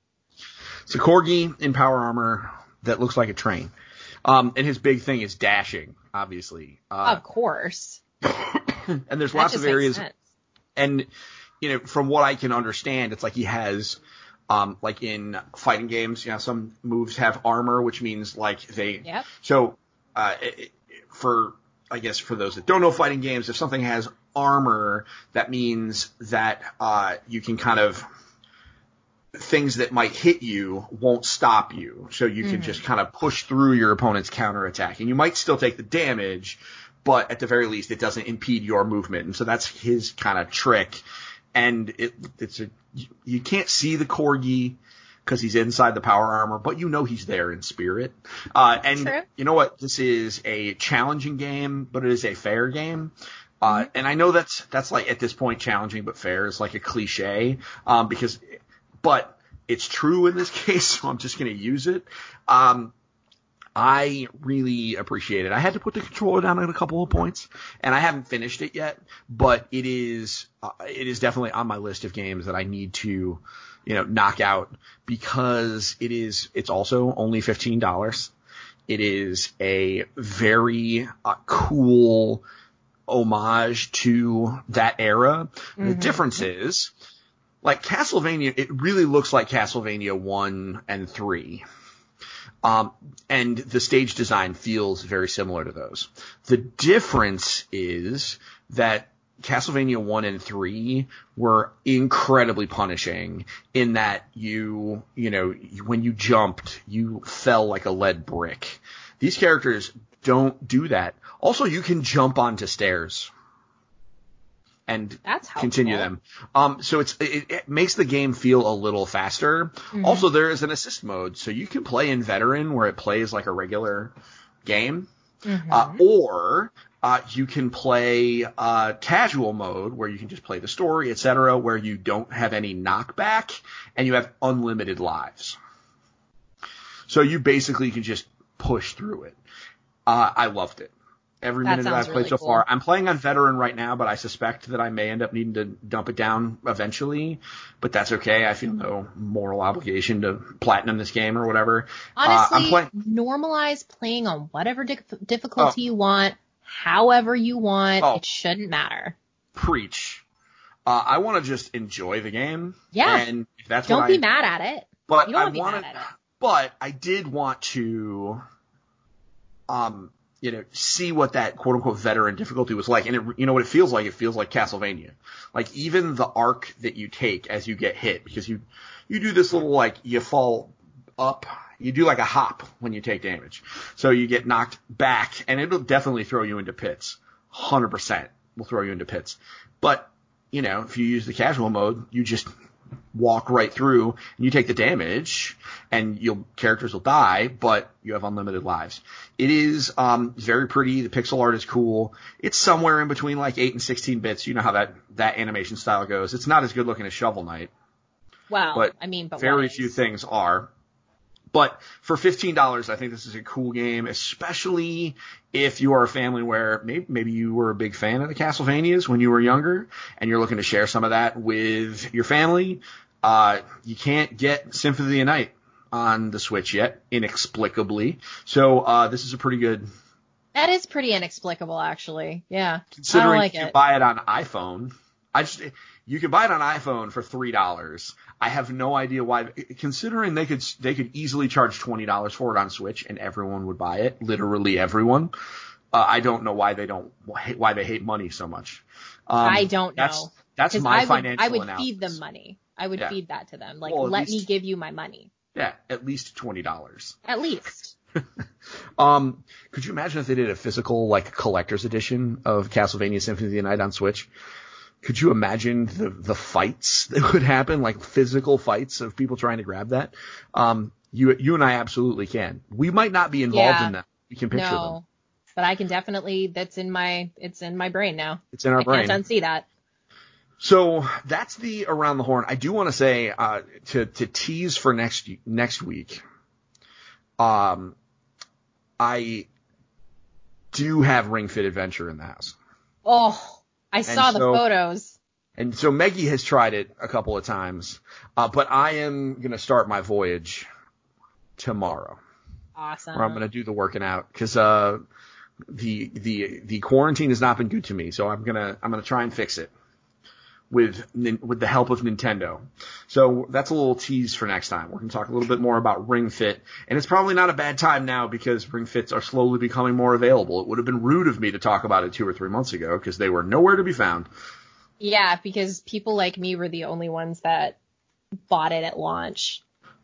It's a corgi in power armor that looks like a train. Um, and his big thing is dashing, obviously. Uh, of course. and there's That lots of areas and you know from what I can understand, it's like he has um like in fighting games, you know, some moves have armor, which means like they. Yep. So uh, it- for I guess for those that don't know fighting games, if something has armor, that means that uh, you can kind of things that might hit you won't stop you. So you can Mhm. just kind of push through your opponent's counterattack. And you might still take the damage, but at the very least it doesn't impede your movement. And so that's his kind of trick. And it, it's a, you can't see the corgi because he's inside the power armor, but you know he's there in spirit. Uh, and True. you know what? This is a challenging game, but it is a fair game. Uh, and I know that's, that's like at this point challenging but fair is like a cliche, um, because, but it's true in this case, so I'm just going to use it. Um, I really appreciate it. I had to put the controller down at a couple of points, and I haven't finished it yet, but it is uh, it is definitely on my list of games that I need to, you know, knock out because it is it's also only fifteen dollars. It is a very uh, cool homage to that era. The Mhm. difference is, like Castlevania, it really looks like Castlevania one and three. Um, and the stage design feels very similar to those. The difference is that Castlevania 1 and 3 were incredibly punishing in that you, you know, when you jumped, you fell like a lead brick. These characters don't do that. Also, you can jump onto stairs and continue them. Um, so it's it, it makes the game feel a little faster. Mhm. Also, there is an assist mode, so you can play in veteran where it plays like a regular game, Mhm. uh, or uh, you can play uh, casual mode where you can just play the story, etc., where you don't have any knockback and you have unlimited lives. So you basically can just push through it. Uh, I loved it. Every That minute that I've sounds played really so cool. far. I'm playing on veteran right now, but I suspect that I may end up needing to dump it down eventually. But that's okay. I feel no moral obligation to platinum this game or whatever. Uh, I'm Honestly, playing- normalize playing on whatever di- difficulty you want, however you want. Oh. It shouldn't matter. Preach. Uh, I want to just enjoy the game. Yeah. And if that's Don't what be I, mad at it. But You don't I wanna be mad at it. but I did want to, um, you know, see what that quote unquote veteran difficulty was like. And it, you know what it feels like? It feels like Castlevania. Like even the arc that you take as you get hit, because you, you do this little like, you fall up, you do like a hop when you take damage. So you get knocked back and it'll definitely throw you into pits. 100% will throw you into pits. But, you know, if you use the casual mode, you just walk right through and you take the damage and your characters will die, but you have unlimited lives. It is um, very pretty. The pixel art is cool. It's somewhere in between like 8 and 16 bits. You know how that, that animation style goes. It's not as good looking as Shovel Knight. Well, But I mean, but Very few things are. But for $15, I think this is a cool game, especially if you are a family where maybe, maybe you were a big fan of the Castlevanias when you were younger and you're looking to share some of that with your family. Uh, you can't get Symphony of the Night on the Switch yet, inexplicably. So, uh, this is a pretty good, That is pretty inexplicable, actually. Yeah. considering like you it. buy it on iPhone. I just, you can buy it on iPhone for three dollars. I have no idea why. Considering they could they could easily charge twenty dollars for it on Switch and everyone would buy it, literally everyone. Uh, I don't know why they don't why they hate money so much. Um, I don't That's know. That's my I would, financial I would analysis. feed them money. I would Yeah. feed that to them. Like, Well, let me give you my money. Yeah, at least twenty dollars. At least. Um, could you imagine if they did a physical like collector's edition of Castlevania Symphony of the Night on Switch? Could you imagine the the fights that would happen, like physical fights of people trying to grab that? Um, you you and I absolutely can. We might not be involved Yeah. in that. We can picture them. no. But I can definitely, that's in my, it's in my brain now. It's in our I brain. can't unsee that. So that's the around the horn. I do want to say uh, to to tease for next next week. Um, I do have Ring Fit Adventure in the house, Oh, I saw the photos. and so Meggie has tried it a couple of times, uh, but I am gonna start my voyage tomorrow, Awesome. where I'm gonna do the working out because uh, the the the quarantine has not been good to me, so I'm gonna I'm gonna try and fix it with with the help of Nintendo. So that's a little tease for next time. We're gonna talk a little bit more about Ring Fit, and it's probably not a bad time now because Ring Fits are slowly becoming more available. It would have been rude of me to talk about it two or three months ago because they were nowhere to be found. Yeah, because people like me were the only ones that bought it at launch.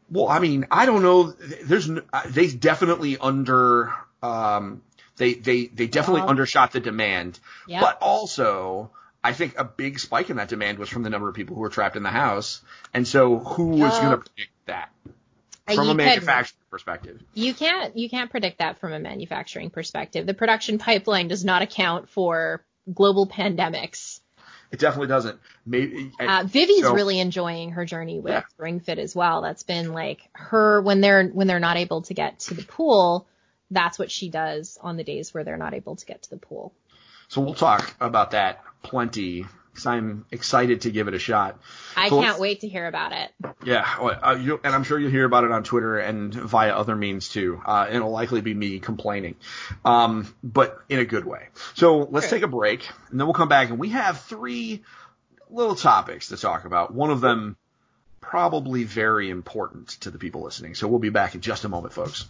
Well, I mean, I don't know. There's uh, they definitely under um they they they definitely Yeah. undershot the demand, Yeah. but also I think a big spike in that demand was from the number of people who were trapped in the house, and so who was going to predict that Uh, from you a manufacturing perspective? You can't you can't predict that from a manufacturing perspective. The production pipeline does not account for global pandemics. It definitely doesn't. Maybe Uh, Vivi's so- really enjoying her journey with Yeah. Ring Fit as well. That's been like her when they're when they're not able to get to the pool. That's what she does on the days where they're not able to get to the pool. so. We'll talk about that plenty because I'm excited to give it a shot. I So can't wait to hear about it. Yeah, uh, you, and I'm sure you'll hear about it on Twitter and via other means too. Uh, it'll likely be me complaining, um, but in a good way. So let's Sure. take a break, and then we'll come back, and we have three little topics to talk about. One of them probably very important to the people listening. So we'll be back in just a moment, folks.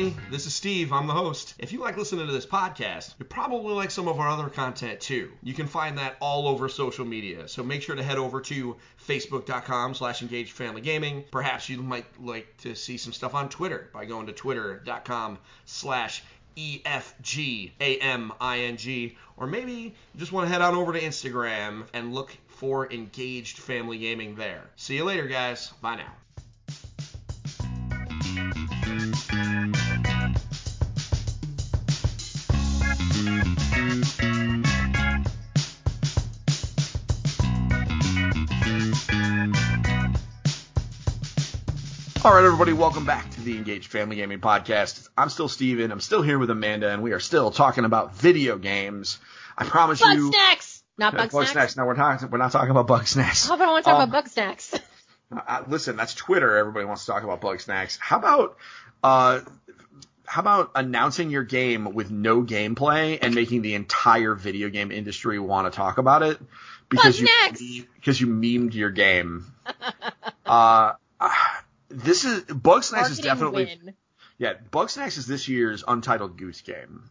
Everybody, this is Steve. I'm the host. If you like listening to this podcast, you probably like some of our other content too. You can find that all over social media. So make sure to head over to facebook.com slash engaged family gaming. Perhaps you might like to see some stuff on Twitter by going to twitter.com slash E EFGAMING. Or maybe you just want to head on over to Instagram and look for engaged family gaming there. See you later, guys. Bye now. All right, everybody, welcome back to the Engaged Family Gaming Podcast. I'm still Steven. I'm still here with Amanda, and we are still talking about video games. I promise you. Bug you. snacks, not bug, Bug snacks. No, we're not. We're not talking about Bugsnax. How about I want to talk Um, about Bugsnax? Uh, listen, that's Twitter. Everybody wants to talk about Bugsnax. How about uh, how about announcing your game with no gameplay and making the entire video game industry want to talk about it because Bug you snacks! because you memed your game. uh, this is Bugsnax is definitely win. yeah. Bugsnax is this year's Untitled Goose Game.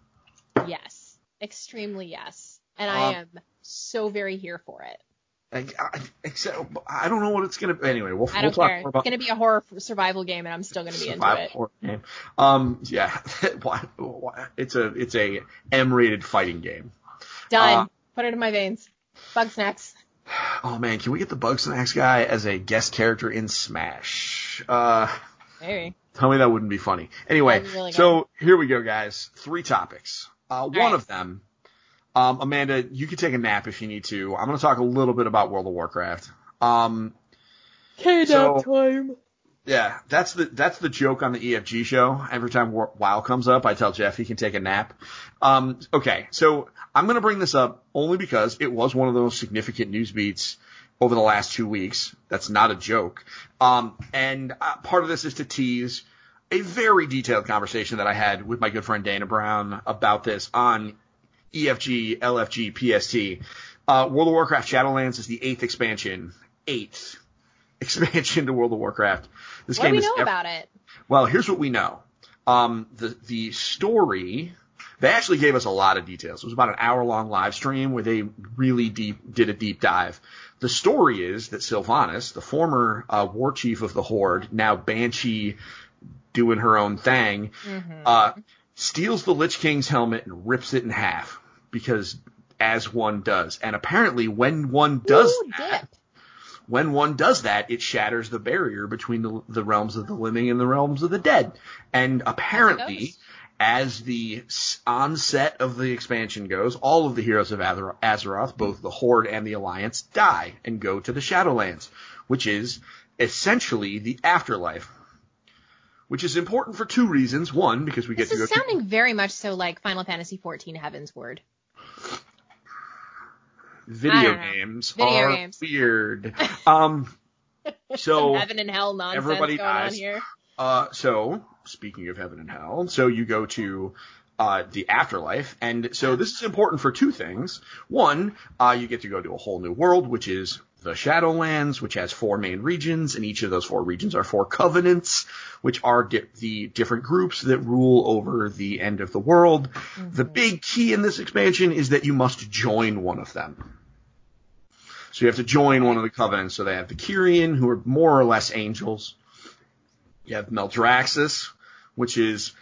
Yes, extremely yes, and I Um, am so very here for it. Like, I, except I don't know what it's gonna. Be. Anyway, we'll, I we'll don't talk care. more It's gonna be a horror survival game, and I'm still gonna be into survival it. horror game. Um, yeah, it's a it's a M-rated fighting game. Done. uh, Put it in my veins. Bugsnax. Oh man, can we get the Bugsnax guy as a guest character in Smash? Uh, Maybe. tell me that wouldn't be funny. Anyway, really so here we go, guys. Three topics. Uh, one right. of them, um, Amanda, you can take a nap if you need to. I'm going to talk a little bit about World of Warcraft. Um, So- time. yeah, that's the that's the joke on the EFG show. Every time Wa- WoW comes up, I tell Jeff he can take a nap. Um, okay, so I'm going to bring this up only because it was one of those significant news beats over the last two weeks. That's not a joke. Um, and uh, part of this is to tease a very detailed conversation that I had with my good friend Dana Brown about this on EFG, LFG, PST. Uh, World of Warcraft Shadowlands is the eighth expansion. Eighth expansion to World of Warcraft. This What do game we is know ev- about it? well, here's what we know. Um, the the story. They actually gave us a lot of details. It was about an hour long live stream where they really deep did a deep dive. The story is that Sylvanas, the former uh, war chief of the Horde, now Banshee, doing her own thing, Mm-hmm. uh, steals the Lich King's helmet and rips it in half because as one does. And apparently, when one does Ooh, that, dip. when one does that, it shatters the barrier between the, the realms of the living and the realms of the dead. And apparently. As the onset of the expansion goes, all of the heroes of Azeroth, both the Horde and the Alliance, die and go to the Shadowlands, which is essentially the afterlife. Which is important for two reasons. One, because we get This to go is sounding very much so like Final Fantasy XIV Heavensward. video I don't know. games Video are games. weird. Um, so Heaven and hell nonsense everybody going on dies. here. Uh, so speaking of heaven and hell, so you go to uh, the afterlife, and so this is important for two things. One, uh, you get to go to a whole new world, which is the Shadowlands, which has four main regions, and each of those four regions are four covenants, which are di- the different groups that rule over the end of the world. The big key in this expansion is that you must join one of them. So you have to join one of the covenants. So they have the Kyrian, who are more or less angels. You have Maldraxxus, which is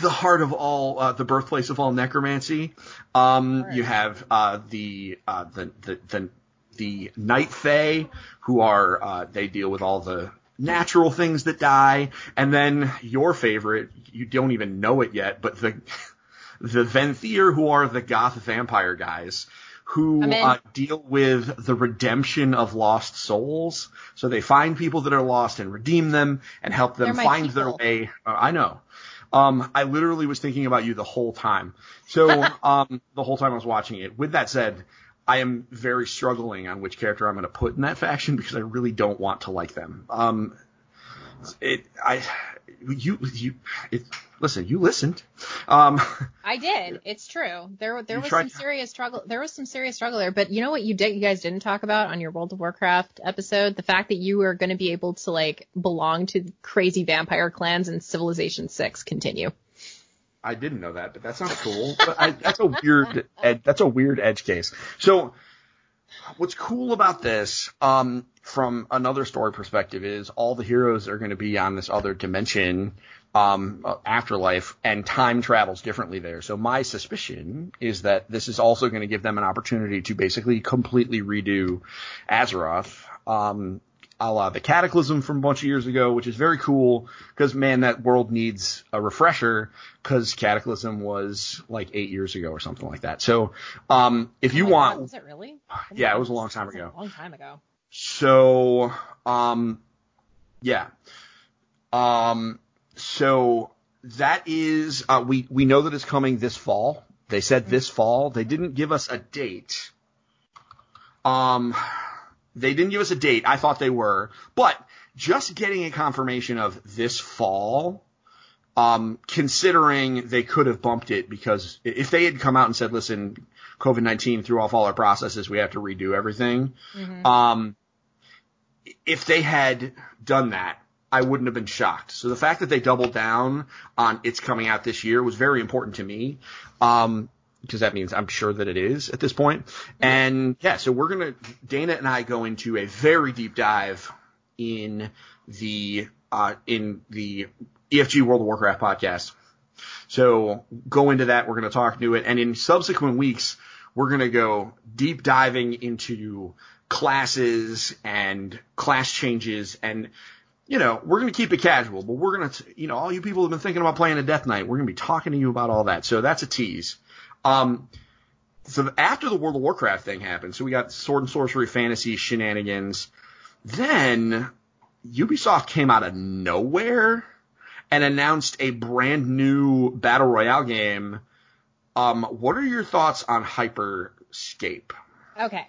the heart of all, uh, the birthplace of all necromancy. Um, Right. You have uh, the, uh, the the the the Night Fae, who are uh, they deal with all the natural things that die, and then your favorite, you don't even know it yet, but the the Venthyr, who are the goth vampire guys, who uh, deal with the redemption of lost souls. So they find people that are lost and redeem them and help them find their way. Uh, I know. Um, I literally was thinking about you the whole time. So, um, the whole time I was watching it. With that said, I am very struggling on which character I'm going to put in that faction because I really don't want to like them. Um, it, I, you, you, it, listen, you listened. Um, I did. It's true. There there was tried- some serious struggle. There was some serious struggle there. But you know what you did? You guys didn't talk about on your World of Warcraft episode the fact that you were going to be able to like belong to crazy vampire clans in Civilization Six. Continue. I didn't know that, but that sounds cool. But I, that's a weird, ed, that's a weird edge case. So, what's cool about this, um, from another story perspective, is all the heroes are going to be on this other dimension, um, uh, afterlife, and time travels differently there. So my suspicion is that this is also going to give them an opportunity to basically completely redo Azeroth. Um, a la the Cataclysm from a bunch of years ago, which is very cool because man, that world needs a refresher because Cataclysm was like eight years ago or something like that. So, um, if you Oh my God, want, was it really? Yeah, it was a long time ago. A long time ago. so, um, yeah, um, so that is, uh, we, we know that it's coming this fall. They said this fall. They didn't give us a date. Um, they didn't give us a date. I thought they were, but just getting a confirmation of this fall, um, considering they could have bumped it because if they had come out and said, listen, COVID-19 threw off all our processes, we have to redo everything. Mhm. Um, if they had done that, I wouldn't have been shocked. So the fact that they doubled down on it's coming out this year was very important to me. Um, because that means I'm sure that it is at this point. And yeah, so we're gonna Dana and I go into a very deep dive in the uh, in the EFG World of Warcraft podcast. So go into that. We're gonna talk to it, and in subsequent weeks, we're gonna go deep diving into classes and class changes and you know, we're going to keep it casual, but we're going to, you know, all you people have been thinking about playing a Death Knight, we're going to be talking to you about all that. So that's a tease. Um, so after the World of Warcraft thing happened, so we got Sword and Sorcery Fantasy shenanigans. Then Ubisoft came out of nowhere and announced a brand new battle royale game. Um, what are your thoughts on Hyperscape? Okay.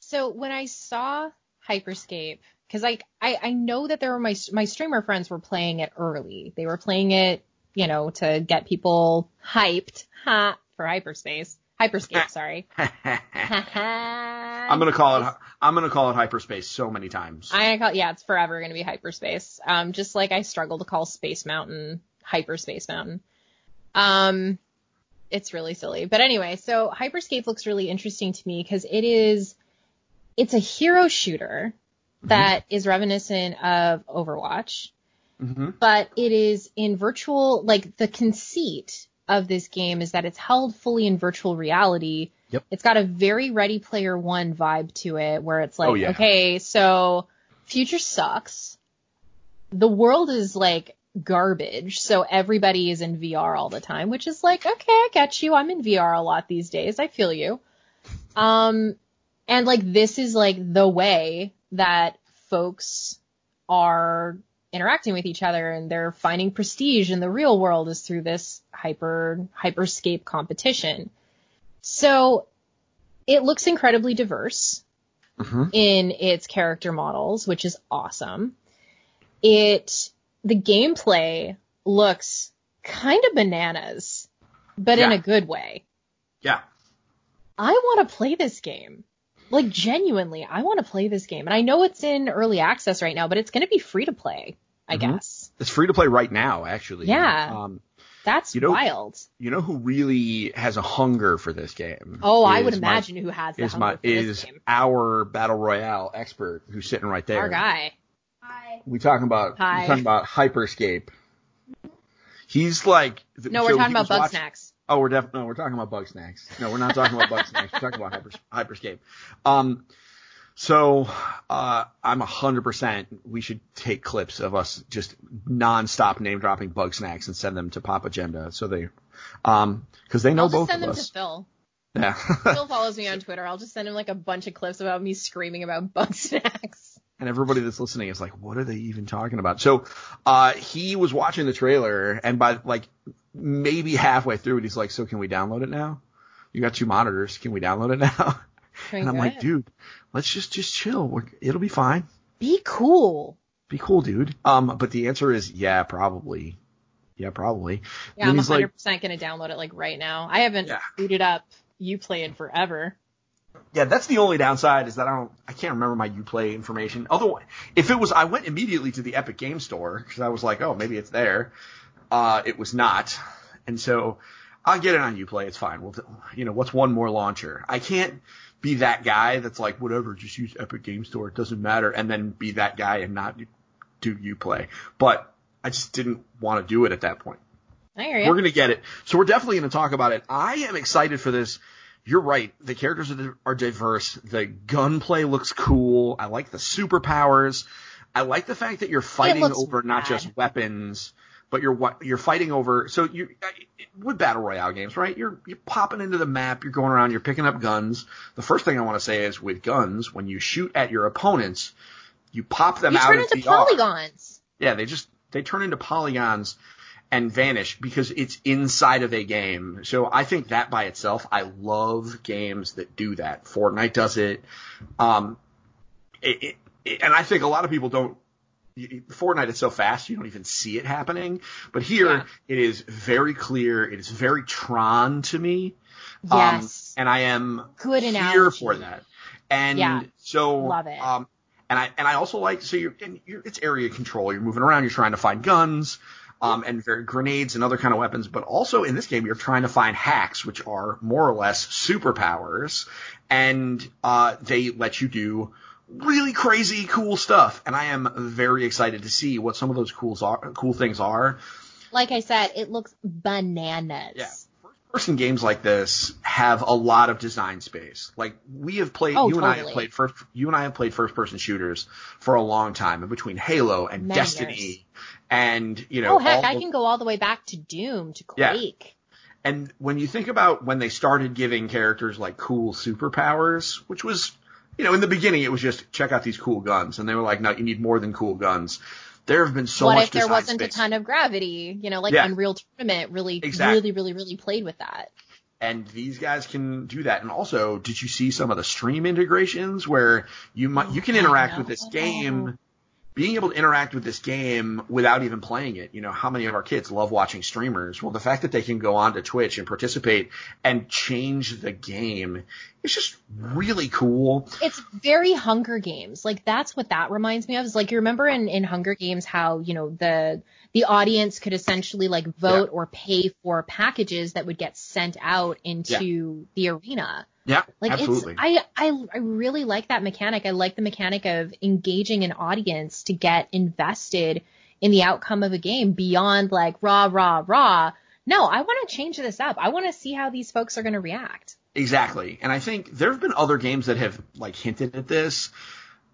So when I saw Hyperscape, because like I I know that there were my my streamer friends were playing it early. They were playing it, you know, to get people hyped, ha, for hyperspace. Hyperscape, sorry. I'm gonna call it. I'm gonna call it hyperspace so many times. I call yeah, it's forever gonna be hyperspace. Um, just like I struggle to call Space Mountain hyperspace mountain. Um, it's really silly, but anyway, so Hyperscape looks really interesting to me because it is, it's a hero shooter that is reminiscent of Overwatch, hmm but it is in virtual. Like the conceit of this game is that it's held fully in virtual reality. Yep. It's got a very Ready Player One vibe to it, where it's like, Oh, yeah. okay, so future sucks. The world is like garbage, so everybody is in VR all the time, which is like, okay, I get you. I'm in VR a lot these days. I feel you. Um, and like this is like the way that folks are interacting with each other and they're finding prestige in the real world is through this hyper hyperscape competition. So it looks incredibly diverse hmm in its character models, which is awesome. It the gameplay looks kind of bananas, but in a good way. Yeah. I want to play this game. Like genuinely, I want to play this game. And I know it's in early access right now, but it's going to be free to play, I Mhm. guess. It's free to play right now, actually. Yeah. Um, That's You know- wild. you know who really has a hunger for this game? Oh, I would is my- imagine who has the is hunger my for this is game. our battle royale expert who's sitting right there. Our guy. Hi. We talking about Hi. we talking about Hyperscape. He's like No, we're so talking about was bug watching- snacks. Oh, we're definitely no, we're talking about Bugsnax. No, we're not talking about bug snacks. We're talking about hyper, Hyperscape. Um, so uh, I'm a hundred percent. We should take clips of us just nonstop name dropping Bugsnax and send them to Popagenda so they, um, because they know I'll just both send of them us. to Phil. Yeah. Phil follows me on Twitter. I'll just send him like a bunch of clips about me screaming about bug snacks. And everybody that's listening is like, what are they even talking about? So, uh, he was watching the trailer and by like maybe halfway through it, he's like, so can we download it now? You got two monitors. Can we download it now? And I'm like, dude, let's just, just chill. We're, it'll be fine. be cool. Be cool, dude. Um, but the answer is yeah, probably. Yeah, probably. Yeah, I'm 100% like, gonna download it like right now. I haven't Yeah. booted up Uplay in forever. Yeah, that's the only downside is that I don't, I can't remember my Uplay information. Otherwise, if it was, I went immediately to the Epic Game Store because I was like, oh, maybe it's there. Uh, it was not. And so I'll get it on Uplay. It's fine. We'll, you know, what's one more launcher? I can't be that guy that's like, whatever, just use Epic Game Store. It doesn't matter. And then be that guy and not do Uplay. But I just didn't want to do it at that point. I hear We're going to get it. So we're definitely going to talk about it. I am excited for this. You're right. The characters are, are diverse. The gunplay looks cool. I like the superpowers. I like the fact that you're fighting over not just weapons, but you're you're fighting over. So you with battle royale games, right? You're you're popping into the map. You're going around. You're picking up guns. The first thing I want to say is with guns, when you shoot at your opponents, you pop them You out turn into polygons. Yeah, they just they turn into polygons and vanish because it's inside of a game. So I think that by itself, I love games that do that. Fortnite does it. Um, it, it, it- and I think a lot of people don't. Fortnite is so fast you don't even see it happening. But here Yeah. it is very clear. It is very Tron to me. Um, Yes. and I am Good here analogy. for that. And Yeah. so, Love it. um, and I and I also like so you're, and you're it's area control. You're moving around. You're trying to find guns, um, and very grenades and other kind of weapons. But also in this game, you're trying to find hacks, which are more or less superpowers, and uh, they let you do really crazy cool stuff. And I am very excited to see what some of those cool cool things are. Like I said, it looks bananas. Yeah. Person games like this have a lot of design space. Like we have played, Oh, you and I have played first, you and I have played first person shooters for a long time, in between Halo and Many Destiny, years. and you know, Oh heck, I the- can go all the way back to Doom to Quake. Yeah. Quake. and when you think about when they started giving characters like cool superpowers, which was, you know, in the beginning it was just check out these cool guns, and they were like, no, you need more than cool guns. There have been so what much if there wasn't space. a ton of gravity? You know, like Yeah. Unreal Tournament really, Exactly. really, really, really played with that. and these guys can do that. And also, did you see some of the stream integrations where you might you can interact with this game being able to interact with this game without even playing it. You know, how many of our kids love watching streamers? Well, the fact that they can go on to Twitch and participate and change the game is just really cool. It's very Hunger Games. Like that's what that reminds me of. Is like you remember in in Hunger Games how you know the the audience could essentially like vote Yeah. or pay for packages that would get sent out into the arena. Yeah, Like absolutely. it's I, I I really like that mechanic. I like the mechanic of engaging an audience to get invested in the outcome of a game beyond like rah rah rah. No, I want to change this up. I want to see how these folks are going to react. Exactly. And I think there have been other games that have like hinted at this,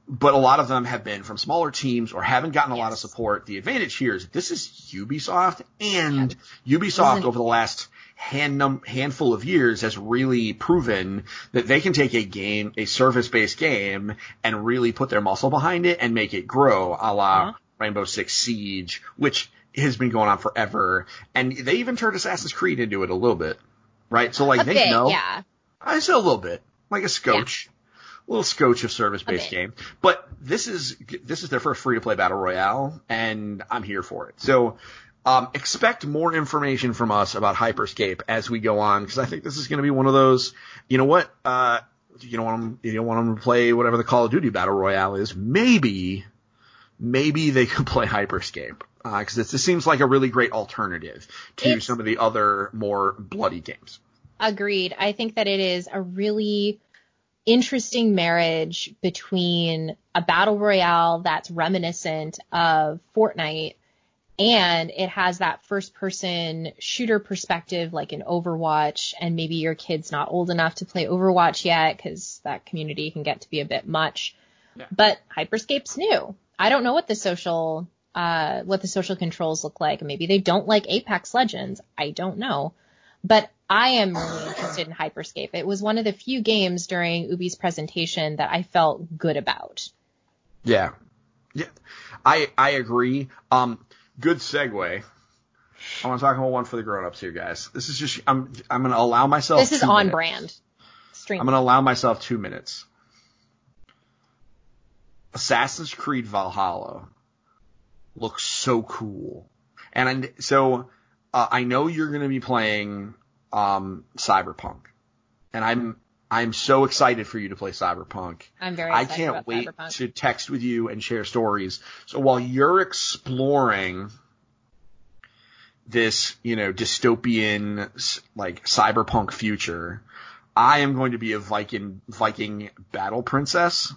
but a lot of them have been from smaller teams or haven't gotten a lot of support. The advantage here is this is Ubisoft and Ubisoft Isn't- over the last hand num- handful of years has really proven that they can take a game, a service-based game and really put their muscle behind it and make it grow a la Uh-huh. Rainbow Six Siege, which has been going on forever. And they even turned Assassin's Creed into it a little bit. Right? So like a they bit, know yeah. I say a little bit, like a scotch, a little scotch of service-based A game. But this is this is their first free-to-play battle royale, and I'm here for it. So um, expect more information from us about Hyperscape as we go on, because I think this is going to be one of those. You know what? Uh, you don't want them. You don't want them to play whatever the Call of Duty battle royale is. Maybe, maybe they could play Hyperscape. Because this seems like a really great alternative to It's- some of the other more bloody games. Agreed. I think that it is a really interesting marriage between a battle royale that's reminiscent of Fortnite and it has that first person shooter perspective like in Overwatch and maybe your kid's not old enough to play Overwatch yet cuz that community can get to be a bit much. Yeah. But Hyperscape's new. I don't know what the social uh what the social controls look like. Maybe they don't like Apex Legends. I don't know. But I am really interested in Hyperscape. It was one of the few games during Ubi's presentation that I felt good about. Yeah. Yeah. I I agree. Um good segue. I want to talk about one for the grown-ups here, guys. This is just I'm I'm going to allow myself This is on minutes. brand. Stream. I'm going to allow myself 2 minutes. Assassin's Creed Valhalla looks so cool. And I, so uh, I know you're going to be playing um Cyberpunk. And I'm I'm so excited for you to play Cyberpunk. I'm very excited. I can't about wait Cyberpunk. to text with you and share stories. So while you're exploring this, you know, dystopian like cyberpunk future, I am going to be a Viking Viking battle princess.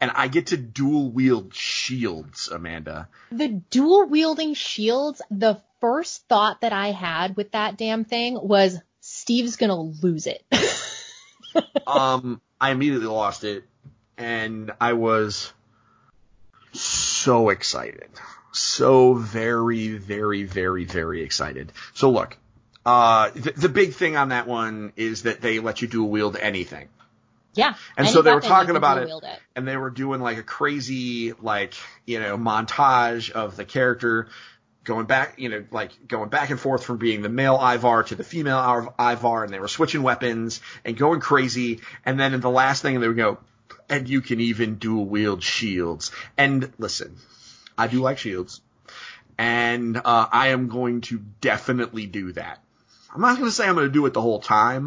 And I get to dual wield shields, Amanda. the dual wielding shields, the first thought that I had with that damn thing was Steve's gonna lose it. um, I immediately lost it, and I was so excited, so very, very, very, very excited. So look, uh, the, the big thing on that one is that they let you dual wield anything. yeah. And so they were talking about it, it. and they were doing like a crazy, like, you know, montage of the character going back, you know, like going back and forth from being the male Eivor to the female Eivor, and they were switching weapons and going crazy. And then in the last thing, they would go, and you can even dual wield shields. And listen, I do like shields, and uh, I am going to definitely do that. I'm not going to say I'm going to do it the whole time,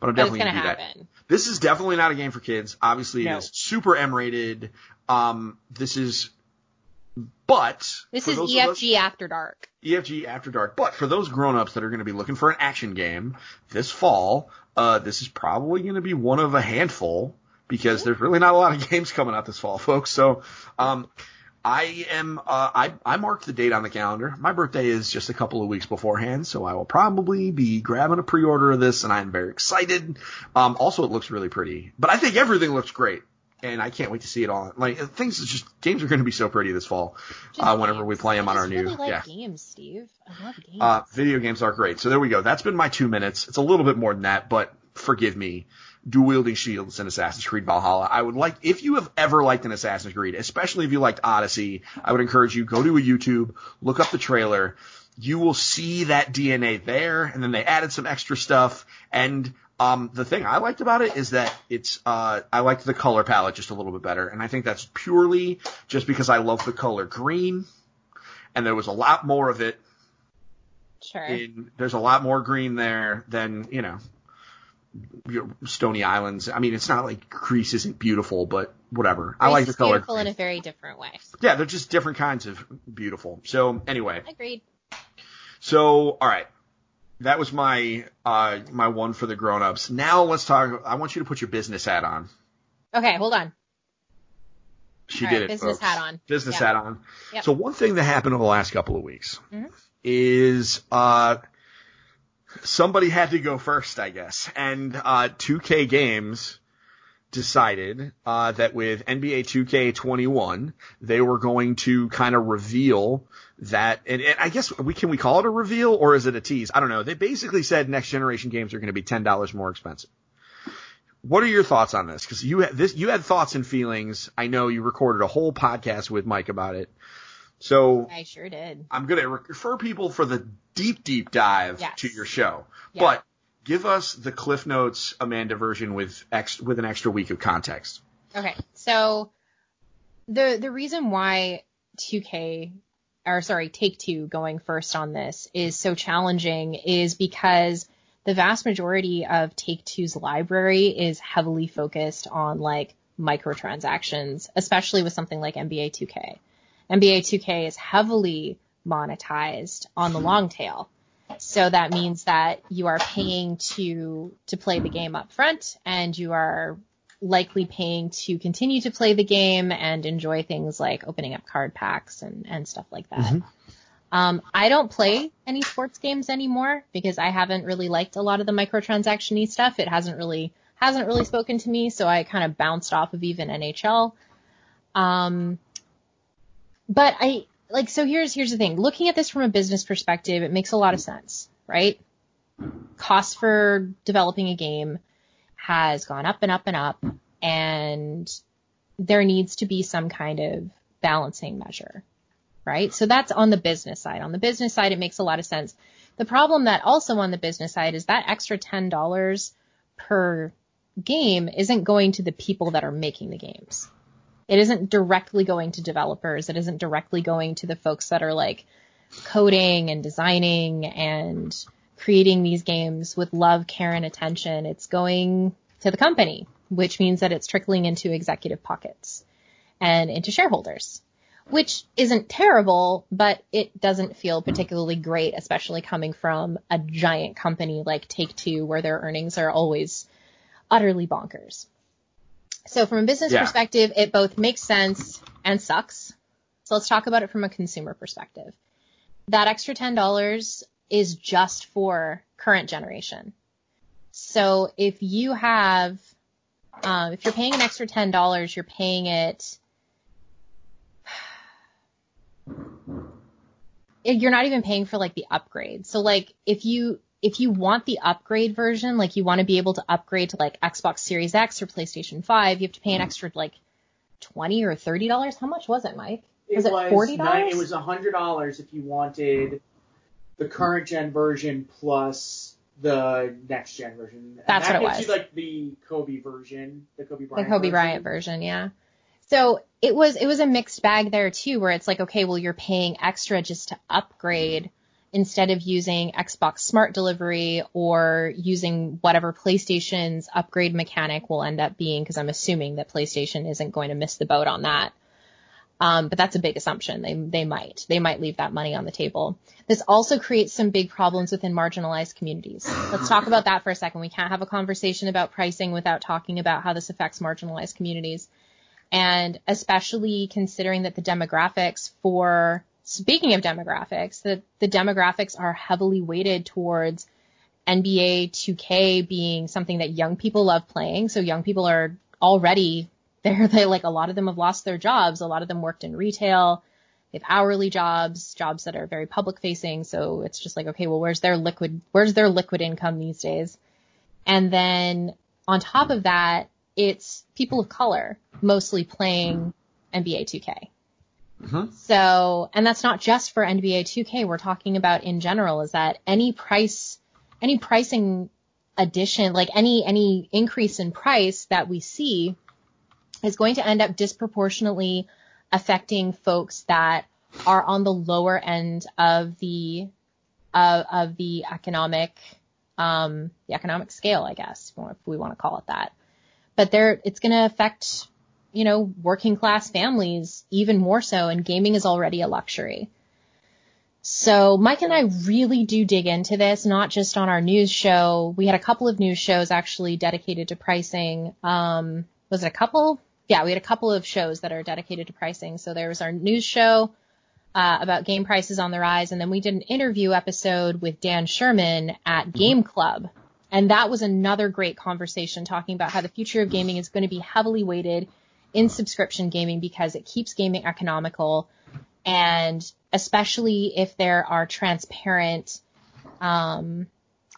but I'm But definitely going to do that. This is definitely not a game for kids. Obviously, No. it is super M rated. Um, this is, but This is of us- EFG After Dark. EFG After Dark. But for those grown-ups that are going to be looking for an action game this fall, uh, this is probably going to be one of a handful because there's really not a lot of games coming out this fall, folks. So, um, I am, uh, I, I marked the date on the calendar. My birthday is just a couple of weeks beforehand, so I will probably be grabbing a pre-order of this and I'm very excited. Um, also it looks really pretty, but I think everything looks great. And I can't wait to see it all. Like things, is just games are going to be so pretty this fall. Uh, whenever we games. play 'em I on our just new- really like yeah. games, Steve. I love games. Uh, video games are great. So there we go. That's been my two minutes. It's a little bit more than that, but forgive me. Dual wielding shields in Assassin's Creed Valhalla. I would like, if you have ever liked an Assassin's Creed, especially if you liked Odyssey, I would encourage you go to a YouTube, look up the trailer. You will see that DNA there, and then they added some extra stuff. And Um, the thing I liked about it is that it's uh, I liked the color palette just a little bit better, and I think that's purely just because I love the color green, and there was a lot more of it. Sure. In, there's a lot more green there than you know your Stony Islands. I mean, it's not like Greece isn't beautiful, but whatever. I Greece like the is color. beautiful in a very different way. Yeah, they're just different kinds of beautiful. So anyway, Agreed. so all right, that was my uh my one for the grown-ups. Now let's talk. I want you to put your business hat on. Okay, hold on. She All did right, it. business folks. hat on. Business Yeah. hat on. Yep. So one thing that happened over the last couple of weeks Mhm. is uh somebody had to go first, I guess, and uh 2K Games decided uh, that with NBA 2K21 they were going to kind of reveal that, and, and I guess we can we call it a reveal or is it a tease? I don't know. They basically said next generation games are going to be ten dollars more expensive. What are your thoughts on this? Because you had this, you had thoughts and feelings. I know you recorded a whole podcast with Mike about it. So I sure did. I'm going to refer people for the deep, deep dive Yes. to your show. Yeah. But give us the Cliff Notes Amanda version with ex, with an extra week of context. Okay, so the the reason why 2K or sorry, Take Two going first on this is so challenging is because the vast majority of Take Two's library is heavily focused on like microtransactions, especially with something like NBA 2K. NBA 2K is heavily monetized on the hmm. long tail. So that means that you are paying to to play the game up front and you are likely paying to continue to play the game and enjoy things like opening up card packs and, and stuff like that. Mhm. Um, I don't play any sports games anymore because I haven't really liked a lot of the microtransaction-y stuff. It hasn't really hasn't really spoken to me, so I kind of bounced off of even NHL. Um, but I like so here's here's the thing. Looking at this from a business perspective, it makes a lot of sense, right? Cost for developing a game has gone up and up and up, and there needs to be some kind of balancing measure, right? So that's on the business side. On the business side, it makes a lot of sense. The problem that also on the business side is that extra $10 per game isn't going to the people that are making the games. It isn't directly going to developers. It isn't directly going to the folks that are like coding and designing and creating these games with love, care, and attention. It's going to the company, which means that it's trickling into executive pockets and into shareholders, which isn't terrible, but it doesn't feel particularly great, especially coming from a giant company like Take Two, where their earnings are always utterly bonkers. So from a business Yeah. perspective, it both makes sense and sucks. So let's talk about it from a consumer perspective. That extra $10 is just for current generation. So if you have, um, if you're paying an extra $10, you're paying it, you're not even paying for like the upgrade. So like if you, if you want the upgrade version, like you want to be able to upgrade to like Xbox Series X or PlayStation 5, you have to pay an mm-hmm. extra like 20 or $30. How much was it, Mike? Was it $40? nine- It was hundred dollars if you wanted the current gen version plus the next gen version. That's that what it was. You like the Kobe version, the Kobe Bryant. the Kobe version. Bryant version, yeah. So it was it was a mixed bag there too, where it's like, okay, well you're paying extra just to upgrade instead of using Xbox Smart Delivery or using whatever PlayStation's upgrade mechanic will end up being, because I'm assuming that PlayStation isn't going to miss the boat on that. Um, but that's a big assumption. They they might they might leave that money on the table. This also creates some big problems within marginalized communities. Let's talk about that for a second. We can't have a conversation about pricing without talking about how this affects marginalized communities. And especially considering that the demographics for, speaking of demographics, that the demographics are heavily weighted towards NBA 2K being something that young people love playing. So young people are already there. They like a lot of them have lost their jobs. A lot of them worked in retail. They have hourly jobs, jobs that are very public facing. So it's just like, okay, well, where's their liquid, where's their liquid income these days? And then on top of that, it's people of color mostly playing NBA 2K. Mhm. So, and that's not just for NBA 2K. We're talking about in general is that any price, any pricing addition, like any any increase in price that we see is going to end up disproportionately affecting folks that are on the lower end of the of, of the economic um, the economic scale, I guess, if we want to call it that. But there, it's going to affect, you know, working class families even more so, and gaming is already a luxury. So Mike and I really do dig into this, not just on our news show. We had a couple of news shows actually dedicated to pricing. Um, was it a couple? Yeah, we had a couple of shows that are dedicated to pricing. So there was our news show uh, about game prices on the rise, and then we did an interview episode with Dan Sherman at Game Club. And that was another great conversation talking about how the future of gaming is going to be heavily weighted in subscription gaming because it keeps gaming economical and especially if there are transparent um,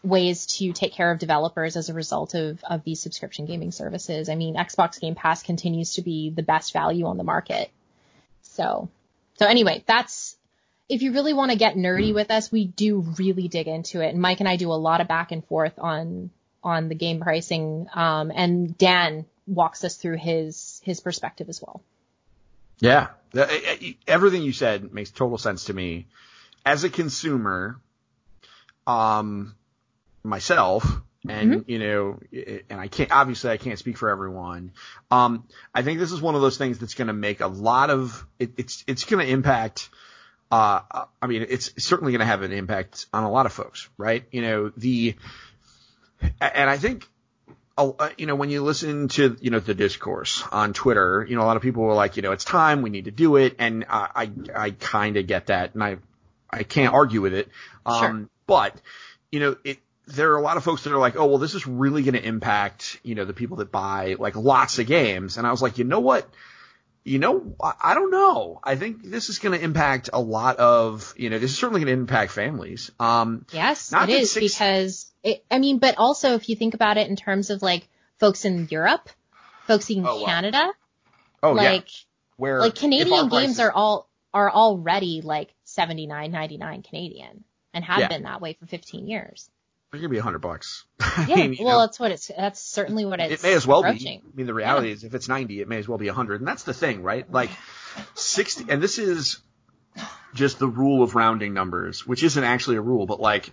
ways to take care of developers as a result of, of these subscription gaming services. I mean, Xbox Game Pass continues to be the best value on the market. So, so anyway, that's, if you really want to get nerdy with us, we do really dig into it. And Mike and I do a lot of back and forth on, on the game pricing. Um, and Dan walks us through his, his perspective as well. Yeah. Everything you said makes total sense to me. As a consumer, um, myself, and mm-hmm. you know, and I can't obviously I can't speak for everyone. Um, I think this is one of those things that's going to make a lot of it, it's it's going to impact. Uh, I mean, it's certainly going to have an impact on a lot of folks, right? You know, the and I think you know, when you listen to, you know, the discourse on Twitter, you know, a lot of people were like, you know, it's time, we need to do it. And I, I, I kind of get that and I, I can't argue with it. Um, sure. but, you know, it, there are a lot of folks that are like, oh, well, this is really going to impact, you know, the people that buy like lots of games. And I was like, you know what? You know, I don't know. I think this is going to impact a lot of, you know, this is certainly going to impact families. Um, yes, it is six, because it, I mean, but also if you think about it in terms of like folks in Europe, folks in oh, Canada, wow. oh like, yeah, where like Canadian games are all are already like seventy nine ninety nine Canadian and have yeah. been that way for fifteen years. They're gonna be a hundred bucks. Yeah, mean, well, know, that's what it's. That's certainly what it's. It may as well be. I mean, the reality yeah. is, if it's ninety, it may as well be a hundred, and that's the thing, right? Like sixty, and this is just the rule of rounding numbers, which isn't actually a rule, but like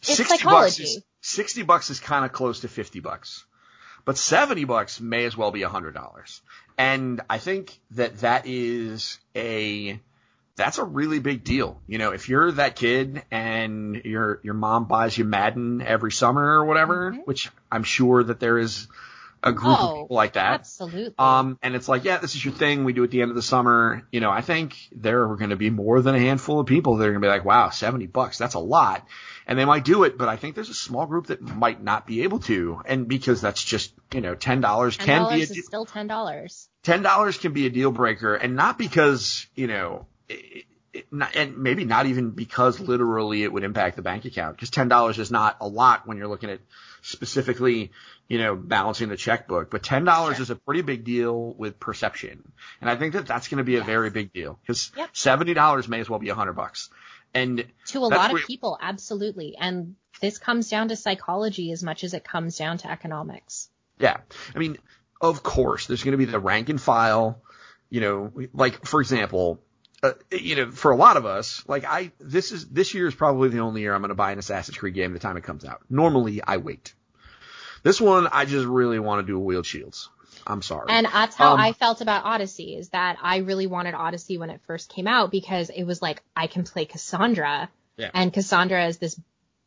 it's 60 psychology. bucks is 60 bucks is kind of close to 50 bucks. But 70 bucks may as well be $100. And I think that that is a that's a really big deal. You know, if you're that kid and your your mom buys you Madden every summer or whatever, mm-hmm. which I'm sure that there is a group oh, of people like that. Absolutely. Um, and it's like, yeah, this is your thing. We do it at the end of the summer. You know, I think there are going to be more than a handful of people that are going to be like, wow, 70 bucks. That's a lot and they might do it, but I think there's a small group that might not be able to, and because that's just you know ten dollars can be a de- still ten dollars. Ten dollars can be a deal breaker, and not because you know. It, it, not, and maybe not even because literally it would impact the bank account because ten dollars is not a lot when you're looking at specifically, you know, balancing the checkbook. But ten dollars sure. is a pretty big deal with perception, and I think that that's going to be a yes. very big deal because yep. seventy dollars may as well be a hundred bucks. And to a lot of people, absolutely. And this comes down to psychology as much as it comes down to economics. Yeah. I mean, of course, there's going to be the rank and file, you know, like, for example, uh, you know, for a lot of us, like I, this is, this year is probably the only year I'm going to buy an Assassin's Creed game the time it comes out. Normally I wait. This one, I just really want to do a wheel shields. I'm sorry. And that's how um, I felt about Odyssey is that I really wanted Odyssey when it first came out because it was like I can play Cassandra. Yeah. And Cassandra is this,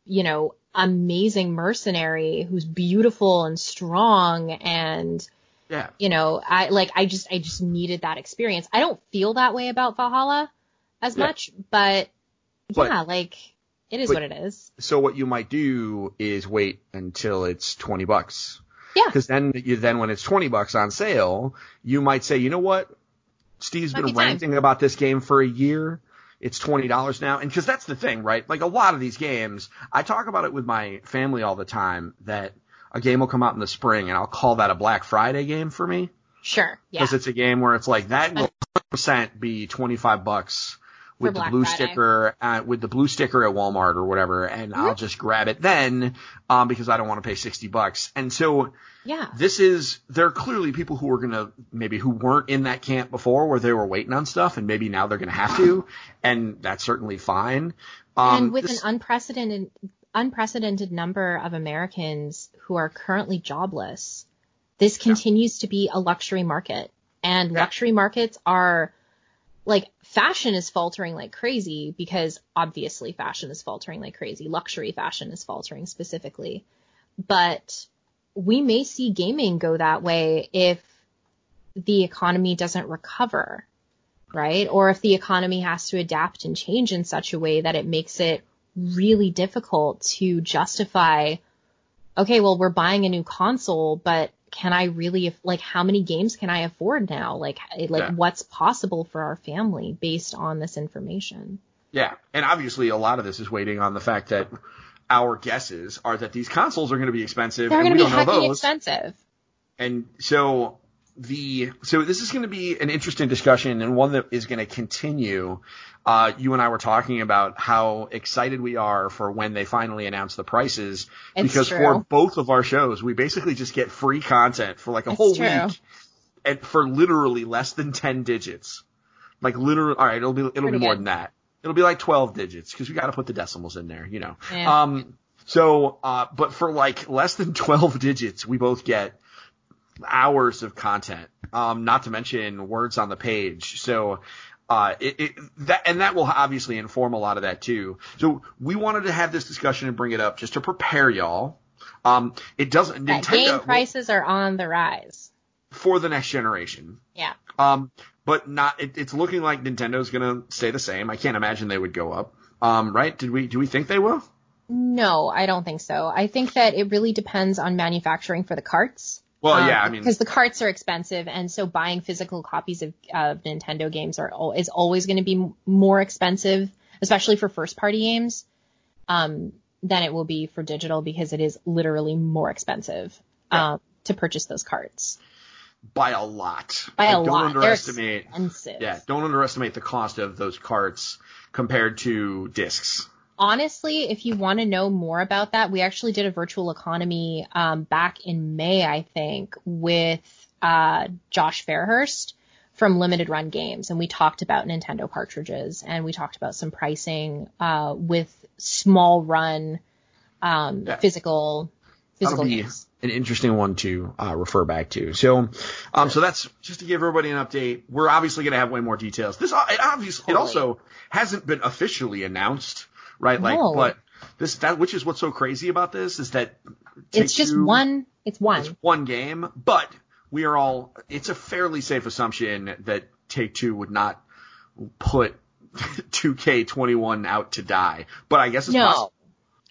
you know, amazing mercenary who's beautiful and strong and yeah. You know, I like I just I just needed that experience. I don't feel that way about Valhalla as yeah. much, but, but yeah, like it is what it is. So what you might do is wait until it's 20 bucks yeah. Because then you then when it's twenty bucks on sale, you might say, you know what, Steve's been ranting time. about this game for a year. It's twenty dollars now, and because that's the thing, right? Like a lot of these games, I talk about it with my family all the time. That a game will come out in the spring, and I'll call that a Black Friday game for me. Sure. Because yeah. it's a game where it's like that will percent be twenty five bucks with the blue Friday. sticker uh, with the blue sticker at Walmart or whatever, and I'll just grab it then um, because I don't want to pay sixty bucks. And so Yeah. this is there are clearly people who are gonna maybe who weren't in that camp before where they were waiting on stuff, and maybe now they're gonna have to, and that's certainly fine. Um, and with this- an unprecedented unprecedented number of Americans who are currently jobless, this continues to be a luxury market. And Yeah. luxury markets are like fashion is faltering like crazy because obviously fashion is faltering like crazy. Luxury fashion is faltering specifically. But we may see gaming go that way if the economy doesn't recover right? Or if the economy has to adapt and change in such a way that it makes it really difficult to justify, okay, well, we're buying a new console, but can I really, like, how many games can I afford now? Like, like Yeah. what's possible for our family based on this information? Yeah, and obviously a lot of this is waiting on the fact that our guesses are that these consoles are going to be expensive, They're and going we to be don't know those. expensive. And so the so this is going to be an interesting discussion and one that is going to continue. Uh, you and I were talking about how excited we are for when they finally announce the prices It's because true. for both of our shows we basically just get free content for like a It's whole true. week and for literally less than 10 digits. Like literally, all right, it'll be it'll Pretty be more good. than that. It'll be like 12 digits because we got to put the decimals in there, you know. Yeah. Um, so, uh, but for like less than 12 digits, we both get hours of content. Um, not to mention words on the page. So, uh, it, it, that, and that will obviously inform a lot of that too. So we wanted to have this discussion and bring it up just to prepare y'all. Um, it doesn't, That Nintendo, game prices are on the rise. for the next generation. Yeah. Um, but not, it, it's looking like Nintendo's gonna stay the same. I can't imagine they would go up. Um, right? Did we, do we think they will? No, I don't think so. I think that it really depends on manufacturing for the carts. Well, Um, yeah, I mean, because the carts are expensive, and so buying physical copies of, Nintendo games are is always going to be more expensive, especially for first party games, um, than it will be for digital because it is literally more expensive Yeah. um, to purchase those carts by a lot. by Like, a don't lot. They're underestimate. expensive. Yeah, don't underestimate the cost of those carts compared to discs. Honestly, if you want to know more about that, we actually did a virtual economy um, back in May, I think, with uh, Josh Fairhurst from Limited Run Games, and we talked about Nintendo cartridges and we talked about some pricing uh, with small run um, Yeah. physical physical be games. an interesting one to uh, refer back to. So, um, so that's just to give everybody an update. We're obviously going to have way more details. This, it obviously, it also hasn't been officially announced, right? Like, No. but this, that, which is what's so crazy about this is that It's just one. It's one. It's one game, but we are all. It's a fairly safe assumption that Take Two would not put 2K21 out to die. But I guess it's no. possible.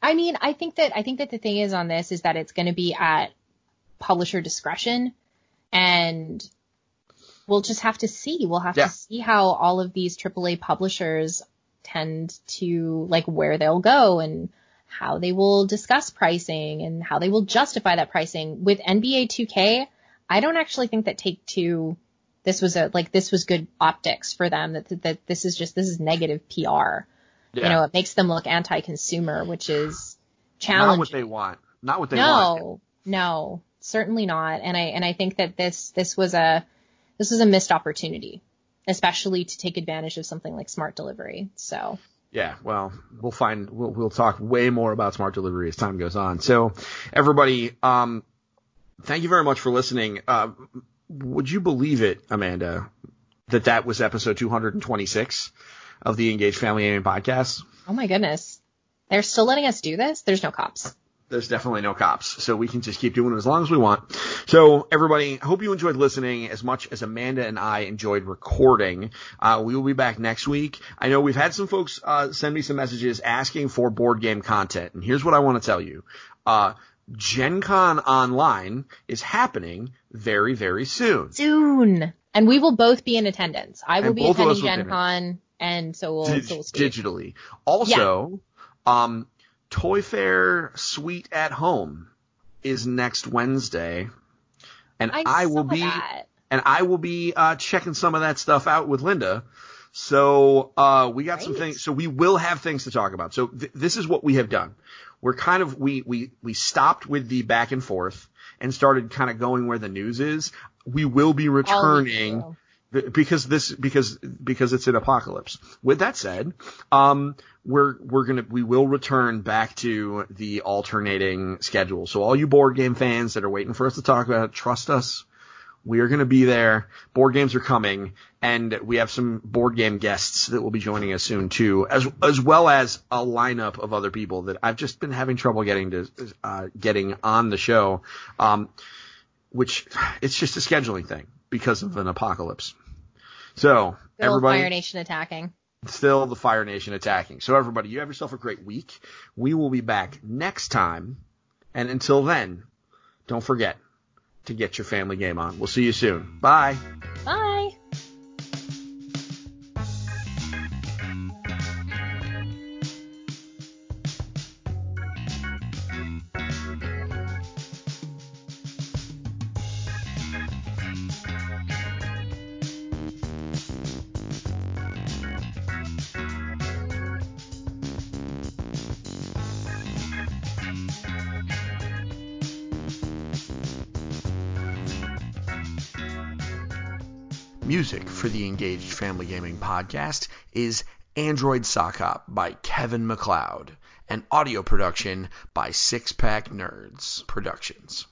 I mean, I think that I think that the thing is on this is that it's going to be at publisher discretion, and we'll just have to see. We'll have Yeah. to see how all of these AAA publishers tend to like where they'll go and how they will discuss pricing and how they will justify that pricing. With NBA 2K, I don't actually think that Take Two. This was a like this was good optics for them. That that this is just this is negative PR. Yeah. You know, it makes them look anti-consumer, which is not challenging. what they want. Not what they want. no, no, certainly not. And I and I think that this this was a this was a missed opportunity, especially to take advantage of something like smart delivery. So Yeah, well, we'll find we'll we'll talk way more about smart delivery as time goes on. So, everybody, um, thank you very much for listening. Uh, would you believe it, Amanda, that that was episode 226 of the Engaged Family Gaming Podcast? oh my goodness, they're still letting us do this. There's no cops. There's definitely no cops, so we can just keep doing it as long as we want. So, everybody, I hope you enjoyed listening as much as Amanda and I enjoyed recording. Uh, we will be back next week. I know we've had some folks uh, send me some messages asking for board game content, and here's what I want to tell you. Uh, Gen Con Online is happening very, very soon. Soon, and we will both be in attendance. I will And be both of us attending Gen. Con, and so will Dig- so Steve. digitally. Also, um, Toy Fair Suite at Home is next Wednesday, and I, I, will be that. and I will be uh, checking some of that stuff out with Linda. So uh, we got some things. So we will have things to talk about. So th- this is what we have done. We're kind of we we we stopped with the back and forth and started kind of going where the news is. We will be returning because this because because it's an apocalypse. With that said, um, we're we're gonna we will return back to the alternating schedule. So all you board game fans that are waiting for us to talk about it, trust us. We are going to be there. Board games are coming, and we have some board game guests that will be joining us soon too, as as well as a lineup of other people that I've just been having trouble getting to uh, getting on the show. Um, which it's just a scheduling thing because of an apocalypse. So Good old everybody, Fire Nation attacking. still the Fire Nation attacking. So everybody, you have yourself a great week. We will be back next time, and until then, don't forget to get your family game on. We'll see you soon. Bye. Bye. Engaged Family Gaming Podcast is Android Sock Hop by Kevin MacLeod an audio production by Six Pack Nerds Productions.